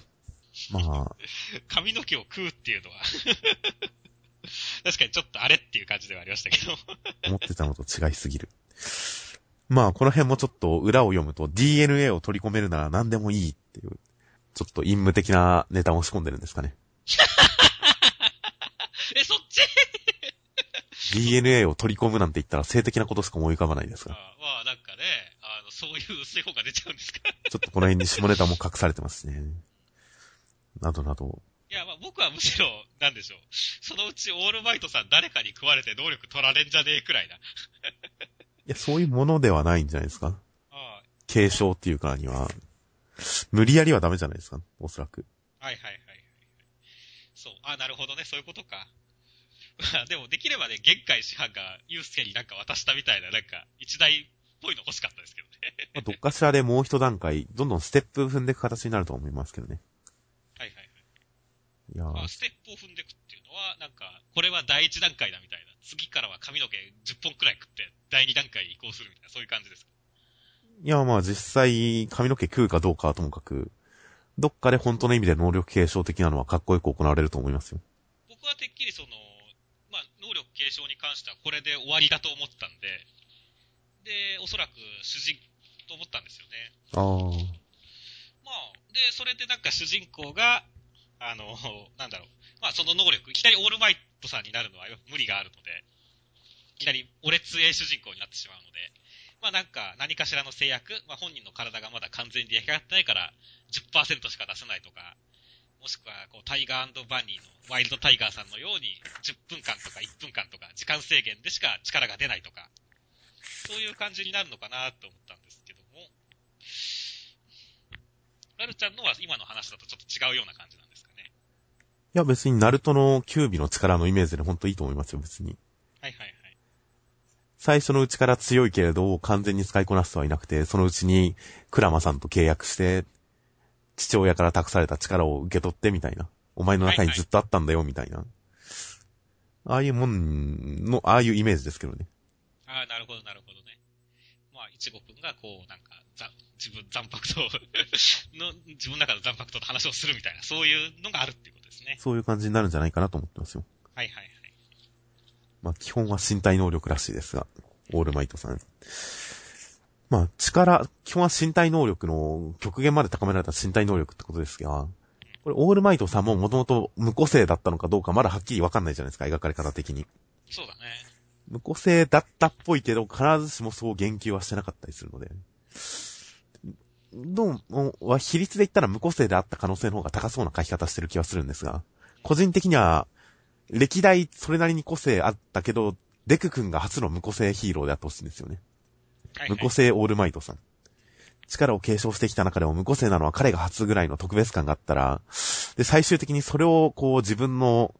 まあ、髪の毛を食うっていうのは、確かにちょっとあれっていう感じではありましたけど。思ってたのと違いすぎる。まあ、この辺もちょっと裏を読むと DNA を取り込めるなら何でもいいっていう、ちょっと陰夢的なネタを仕込んでるんですかね。え、そっち？DNA を取り込むなんて言ったら性的なことしか思い浮かばないですあが、まあなんかね、そういう薄い方が出ちゃうんですか？ちょっとこの辺に下ネタも隠されてますね。などなど。いや、まあ僕はむしろ、なんでしょう。そのうちオールマイトさん誰かに食われて能力取られんじゃねえくらいな。いや、そういうものではないんじゃないですか？あ継承っていうからには、無理やりはダメじゃないですか、おそらく。あはいはいはいはい。そう。あなるほどね。そういうことか。ま あでもできればね、限界師範がユースケになんか渡したみたいな、なんか、一台っぽいの欲しかったですけどね。まあ、どっかしらでもう一段階、どんどんステップ踏んでいく形になると思いますけどね。はいはいはい。いやーまあ、ステップを踏んでいくっていうのは、なんか、これは第一段階だみたいな。次からは髪の毛10本くらい食って、第二段階に移行するみたいな、そういう感じですか？いや、まあ実際、髪の毛食うかどうかはともかく、どっかで本当の意味で能力継承的なのはかっこよく行われると思いますよ。僕はてっきりその、まあ、能力継承に関してはこれで終わりだと思ってたんで、で、おそらく主人、と思ったんですよね。ああ。まあ、で、それでなんか主人公が、あの、なんだろう、まあその能力、いきなりオールマイトさんになるのは無理があるので、いきなり俺強い主人公になってしまうので、まあなんか何かしらの制約、まあ本人の体がまだ完全に出来上がってないから10%しか出せないとか、もしくはこうタイガーバニーのワイルドタイガーさんのように10分間とか1分間とか時間制限でしか力が出ないとか、そういう感じになるのかなと思ったんですけども、ラルちゃんのは今の話だとちょっと違うような感じなんですかね。いや別にナルトのキュービの力のイメージで本当いいと思いますよ、別に。はいはいはい。最初のうちから強いけれど、完全に使いこなす人はいなくて、そのうちに、クラマさんと契約して、父親から託された力を受け取ってみたいな。お前の中にずっとあったんだよ、みたいな。ああいうもんの、ああいうイメージですけどね。ああ、なるほど、なるほどね。まあ、いちごくんが、こう、なんか、ざ自分、残白と の、自分の中の残白と話をするみたいな、そういうのがあるっていうことですね。そういう感じになるんじゃないかなと思ってますよ。はいはいはい。まあ、基本は身体能力らしいですが、オールマイトさん。まあ、力、基本は身体能力の極限まで高められた身体能力ってことですが、これ、オールマイトさんももともと無個性だったのかどうかまだはっきりわかんないじゃないですか、描かれ方的に。そうだね。無個性だったっぽいけど、必ずしもそう言及はしてなかったりするので。どうも、は比率で言ったら無個性であった可能性の方が高そうな書き方してる気はするんですが、個人的には、歴代それなりに個性あったけど、デク君が初の無個性ヒーローであってほしいんですよね。はい、はい。無個性オールマイトさん。力を継承してきた中でも無個性なのは彼が初ぐらいの特別感があったら、で、最終的にそれをこう自分の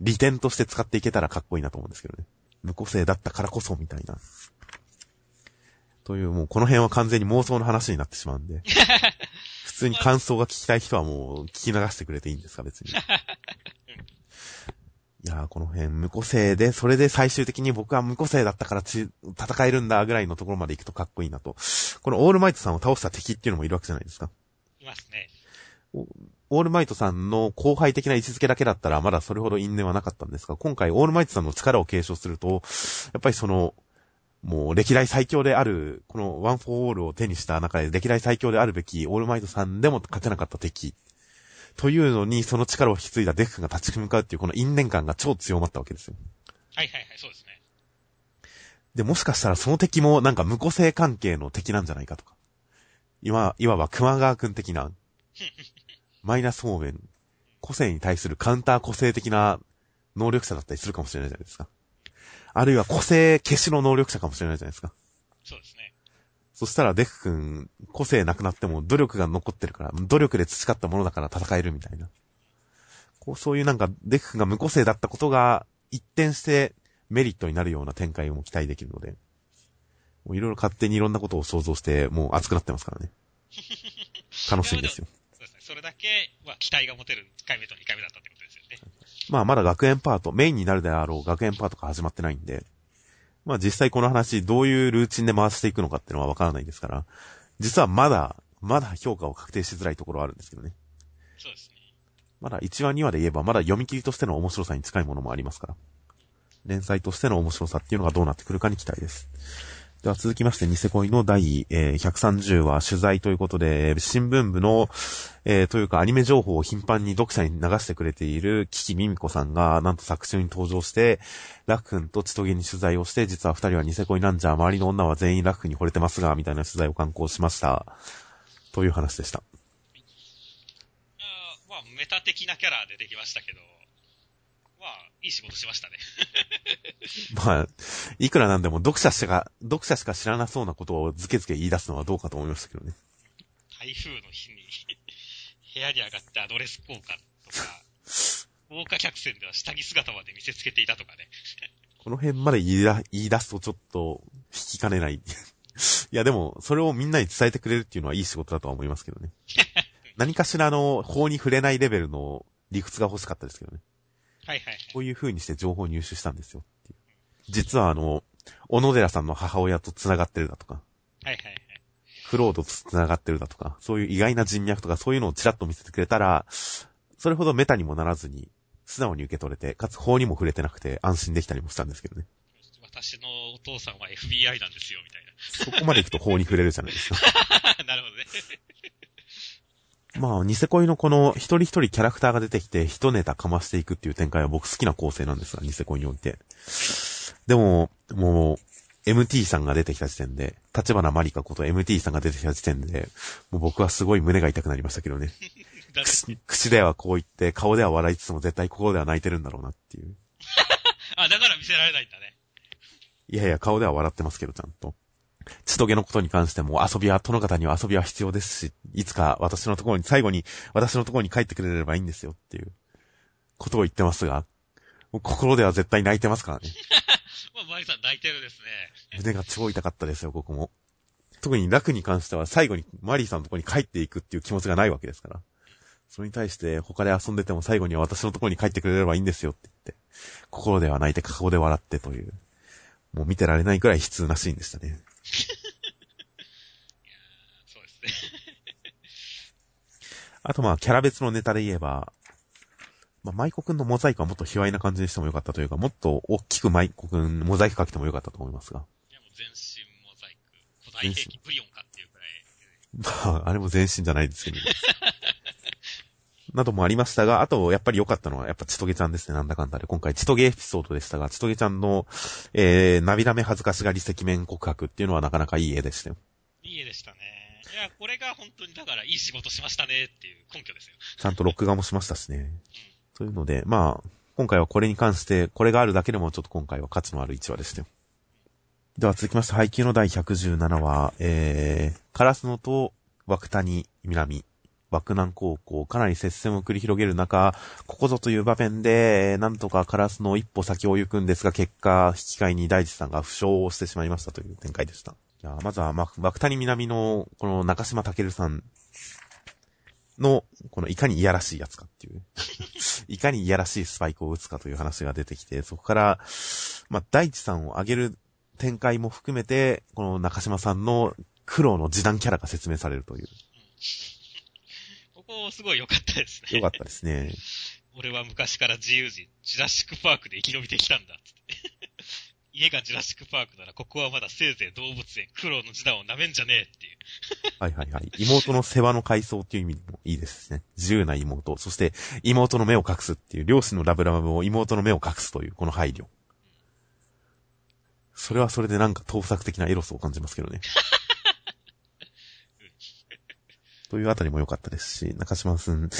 利点として使っていけたらかっこいいなと思うんですけどね。無個性だったからこそみたいな。という、もうこの辺は完全に妄想の話になってしまうんで。普通に感想が聞きたい人はもう聞き流してくれていいんですか、別に。いやー、この辺、無個性で、それで最終的に僕は無個性だったからち戦えるんだぐらいのところまで行くとかっこいいなと。このオールマイトさんを倒した敵っていうのもいるわけじゃないですか。いますね。オールマイトさんの後輩的な位置づけだけだったらまだそれほど因縁はなかったんですが、今回オールマイトさんの力を継承すると、やっぱりその、もう歴代最強である、このワン・フォー・オールを手にした中で歴代最強であるべきオールマイトさんでも勝てなかった敵。というのに、その力を引き継いだデクが立ち向かうっていうこの因縁感が超強まったわけですよ。はいはいはい、そうですね。で、もしかしたらその敵もなんか無個性関係の敵なんじゃないかとか。いわ、いわば球磨川くん的な、マイナス方面、個性に対するカウンター個性的な能力者だったりするかもしれないじゃないですか。あるいは個性消しの能力者かもしれないじゃないですか。そうですね。そしたらデク君、個性なくなっても努力が残ってるから、努力で培ったものだから戦えるみたいな。こう、そういうなんか、デク君が無個性だったことが一転してメリットになるような展開も期待できるので、もういろいろ勝手にいろんなことを想像して、もう熱くなってますからね。楽しみですよ。それだけは期待が持てる1回目と2回目だったってことですよね。まあまだ学園パート、メインになるであろう学園パートが始まってないんで、まあ実際この話どういうルーチンで回していくのかっていうのはわからないですから、実はまだ、まだ評価を確定しづらいところはあるんですけどね。そうですね。まだ1話2話で言えばまだ読み切りとしての面白さに近いものもありますから。連載としての面白さっていうのがどうなってくるかに期待です。では続きまして、ニセ恋の第、えー130話取材ということで、新聞部の、えーというかアニメ情報を頻繁に読者に流してくれているキキミミコさんが、なんと作中に登場して、ラックンと千トゲに取材をして、実は二人はニセ恋なんじゃ、周りの女は全員ラックンに惚れてますが、みたいな取材を刊行しました。という話でした。あまあ、メタ的なキャラ出てきましたけど、いい仕事しましたね。まあ、いくらなんでも読者しか、読者しか知らなそうなことをズケズケ言い出すのはどうかと思いましたけどね。台風の日に部屋に上がってアドレス交換とか、豪華客船では下着姿まで見せつけていたとかね。この辺まで言いだ言い出すとちょっと引きかねない。いやでも、それをみんなに伝えてくれるっていうのはいい仕事だとは思いますけどね。何かしらの法に触れないレベルの理屈が欲しかったですけどね。はいはいはい。こういう風にして情報を入手したんですよっていう。実はあの、小野寺さんの母親と繋がってるだとか、はいはいはい。フロードと繋がってるだとか、そういう意外な人脈とかそういうのをちらっと見せてくれたら、それほどメタにもならずに、素直に受け取れて、かつ法にも触れてなくて安心できたりもしたんですけどね。私のお父さんは FBI なんですよ、みたいそこまで行くと法に触れるじゃないですか。な。なるほどね。まあ、ニセ恋のこの一人一人キャラクターが出てきて一ネタかましていくっていう展開は僕好きな構成なんですが、ニセ恋において。でも、もう、MT さんが出てきた時点で、立花まりかこと MT さんが出てきた時点で、もう僕はすごい胸が痛くなりましたけどね。口ではこう言って、顔では笑いつつも絶対心では泣いてるんだろうなっていう。あ、だから見せられないんだね。いやいや、顔では笑ってますけど、ちゃんと。千棘のことに関しても遊びは、殿方には遊びは必要ですし、いつか私のところに、最後に私のところに帰ってくれればいいんですよっていうことを言ってますが、もう心では絶対泣いてますからね。まあ、マリさん泣いてるですね。胸が超痛かったですよ、ここも。特に楽に関しては最後にマリーさんのところに帰っていくっていう気持ちがないわけですから。それに対して他で遊んでても最後には私のところに帰ってくれればいいんですよって言って、心では泣いて過去で笑ってという、もう見てられないくらい悲痛なシーンでしたね。そうですね。あとまあ、キャラ別のネタで言えば、まあ、舞子くんのモザイクはもっと卑猥な感じにしてもよかったというか、もっと大きく舞子くんモザイクかけてもよかったと思いますが。いや、もう全身モザイク。古代兵器ブリオンかっていうくらい。まあ、あれも全身じゃないですけど。などもありましたが、あと、やっぱり良かったのは、やっぱちとげちゃんですね、なんだかんだで。今回、ちとげエピソードでしたが、ちとげちゃんの、えー、涙目恥ずかしがり赤面告白っていうのはなかなかいい絵でしたよ。いい絵でしたね。いや、これが本当にだからいい仕事しましたねっていう根拠ですよ。ちゃんと録画もしましたしね。というので、まあ、今回はこれに関して、これがあるだけでもちょっと今回は価値のある1話でしたよ。では続きまして、配給の第117話、えー、カラスノと枠谷南、枠南高校、かなり接戦を繰り広げる中、ここぞという場面で、なんとかカラスの一歩先を行くんですが、結果、引き換えに大地さんが負傷をしてしまいましたという展開でした。じゃあ、まずは、ま、枠谷南の、この中島健さんの、このいかにいやらしいやつかっていう、いかにいやらしいスパイクを打つかという話が出てきて、そこから、まあ、大地さんを上げる展開も含めて、この中島さんの苦労の時短キャラが説明されるという。ここすごい良かったですね。よかったですね。俺は昔から自由人、ジュラシックパークで生き延びてきたんだ、つって。家がジュラシックパークなら、ここはまだせいぜい動物園、苦労の時短を舐めんじゃねえっていう。はいはいはい。妹の世話の階層っていう意味でもいいですね。自由な妹。そして、妹の目を隠すっていう、両親のラブラブを妹の目を隠すという、この配慮。それはそれでなんか盗作的なエロスを感じますけどね。というあたりも良かったですし、中島さん。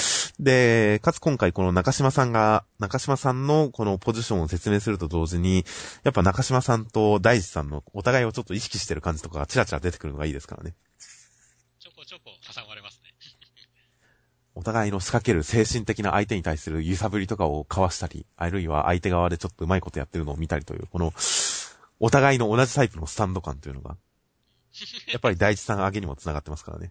で、かつ今回この中島さんが、中島さんのこのポジションを説明すると同時に、やっぱ中島さんと大地さんのお互いをちょっと意識してる感じとかがチラチラ出てくるのがいいですからね。ちょこちょこ挟まれますね。お互いの仕掛ける精神的な相手に対する揺さぶりとかを交わしたり、あるいは相手側でちょっとうまいことやってるのを見たりという、この、お互いの同じタイプのスタンド感というのが、やっぱり第一さん上げにも繋がってますからね。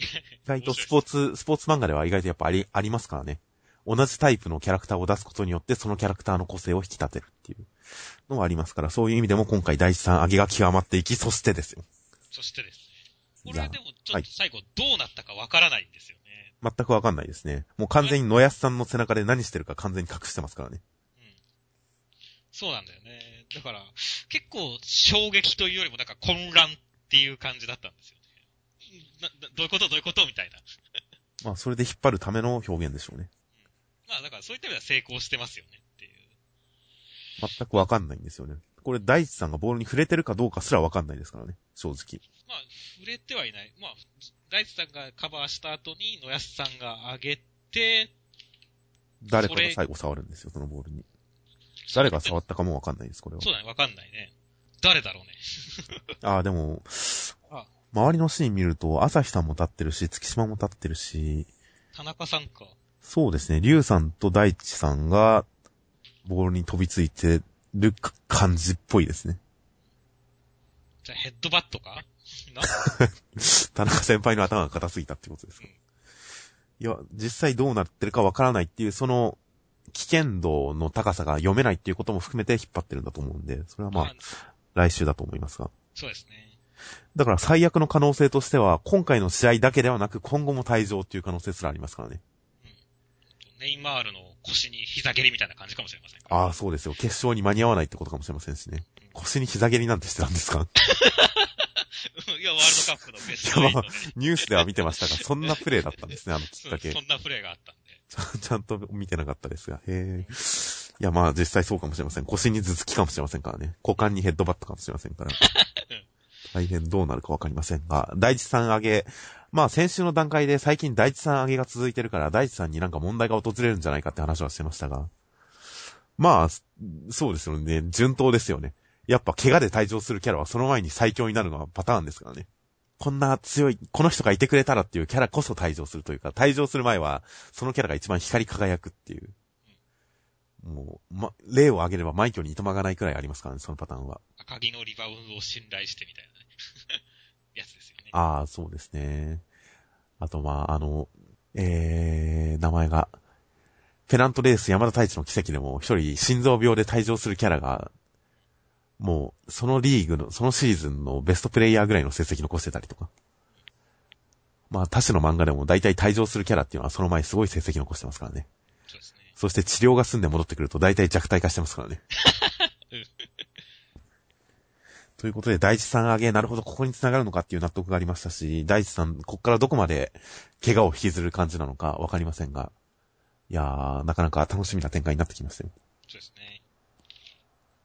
意外とスポーツ、スポーツ漫画では意外とやっぱあり、ありますからね。同じタイプのキャラクターを出すことによって、そのキャラクターの個性を引き立てるっていうのはありますから、そういう意味でも今回第一さん上げが極まっていき、そしてですよ。そしてですね。これでもちょっと最後どうなったかわからないんですよね。全くわかんないですね。もう完全に野安さんの背中で何してるか完全に隠してますからね。うん。そうなんだよね。だから、結構衝撃というよりもなんか混乱っていう感じだったんですよどういうことどういうことみたいな。まあ、それで引っ張るための表現でしょうね。まあだからそういった意味では成功してますよねっていう。全くわかんないんですよね。これ、大地さんがボールに触れてるかどうかすらわかんないですからね。正直。まあ、触れてはいない。まあ、大地さんがカバーした後に野安さんが上げて、誰かが最後触るんですよ、そのボールに。誰が触ったかもわかんないです、これは。そうだね、わかんないね。誰だろうね。ああ、でもあ、周りのシーン見ると、朝日さんも立ってるし、月島も立ってるし、田中さんか。そうですね、竜さんと大地さんが、ボールに飛びついてる感じっぽいですね。じゃあヘッドバットか？な？田中先輩の頭が硬すぎたってことですか。いや、実際どうなってるかわからないっていう、その、危険度の高さが読めないっていうことも含めて引っ張ってるんだと思うんで、それはまあ、来週だと思いますが。そうですね。だから最悪の可能性としては、今回の試合だけではなく、今後も退場っていう可能性すらありますからね。ネイマールの腰に膝蹴りみたいな感じかもしれません。ああ、そうですよ。決勝に間に合わないってことかもしれませんしね。腰に膝蹴りなんてしてたんですか？いや、ワールドカップのベスト8で、ニュースでは見てましたが、そんなプレーだったんですね、あのきっかけ。そんなプレーがあったんで。ちゃん と見てなかったですが。へえ。いや、まあ実際そうかもしれません。腰に頭突きかもしれませんからね。股間にヘッドバットかもしれませんから。大変どうなるかわかりませんが、大地さん上げ、まあ先週の段階で最近大地さん上げが続いてるから、大地さんになんか問題が訪れるんじゃないかって話はしてましたが。まあ、そうですよね。順当ですよね。やっぱ怪我で退場するキャラはその前に最強になるのがパターンですからね。こんな強い、この人がいてくれたらっていうキャラこそ退場するというか、退場する前は、そのキャラが一番光り輝くっていう。もう、ま、例を挙げれば枚挙にいとまがないくらいありますからね、そのパターンは。赤木のリバウンドを信頼してみたいな。やつですよね。ああ、そうですね。あと、まあ、あの、えー、名前が、ペナントレース山田太一の奇跡でも一人心臓病で退場するキャラが、もう、そのリーグの、そのシーズンのベストプレイヤーぐらいの成績残してたりとか。まあ、他種の漫画でも大体退場するキャラっていうのはその前すごい成績残してますからね。そうですね。そして治療が済んで戻ってくると大体弱体化してますからね。ということで、大地さん上げ、なるほど、ここに繋がるのかっていう納得がありましたし、大地さん、こっからどこまで怪我を引きずる感じなのかわかりませんが、いやー、なかなか楽しみな展開になってきましたよ。そうですね。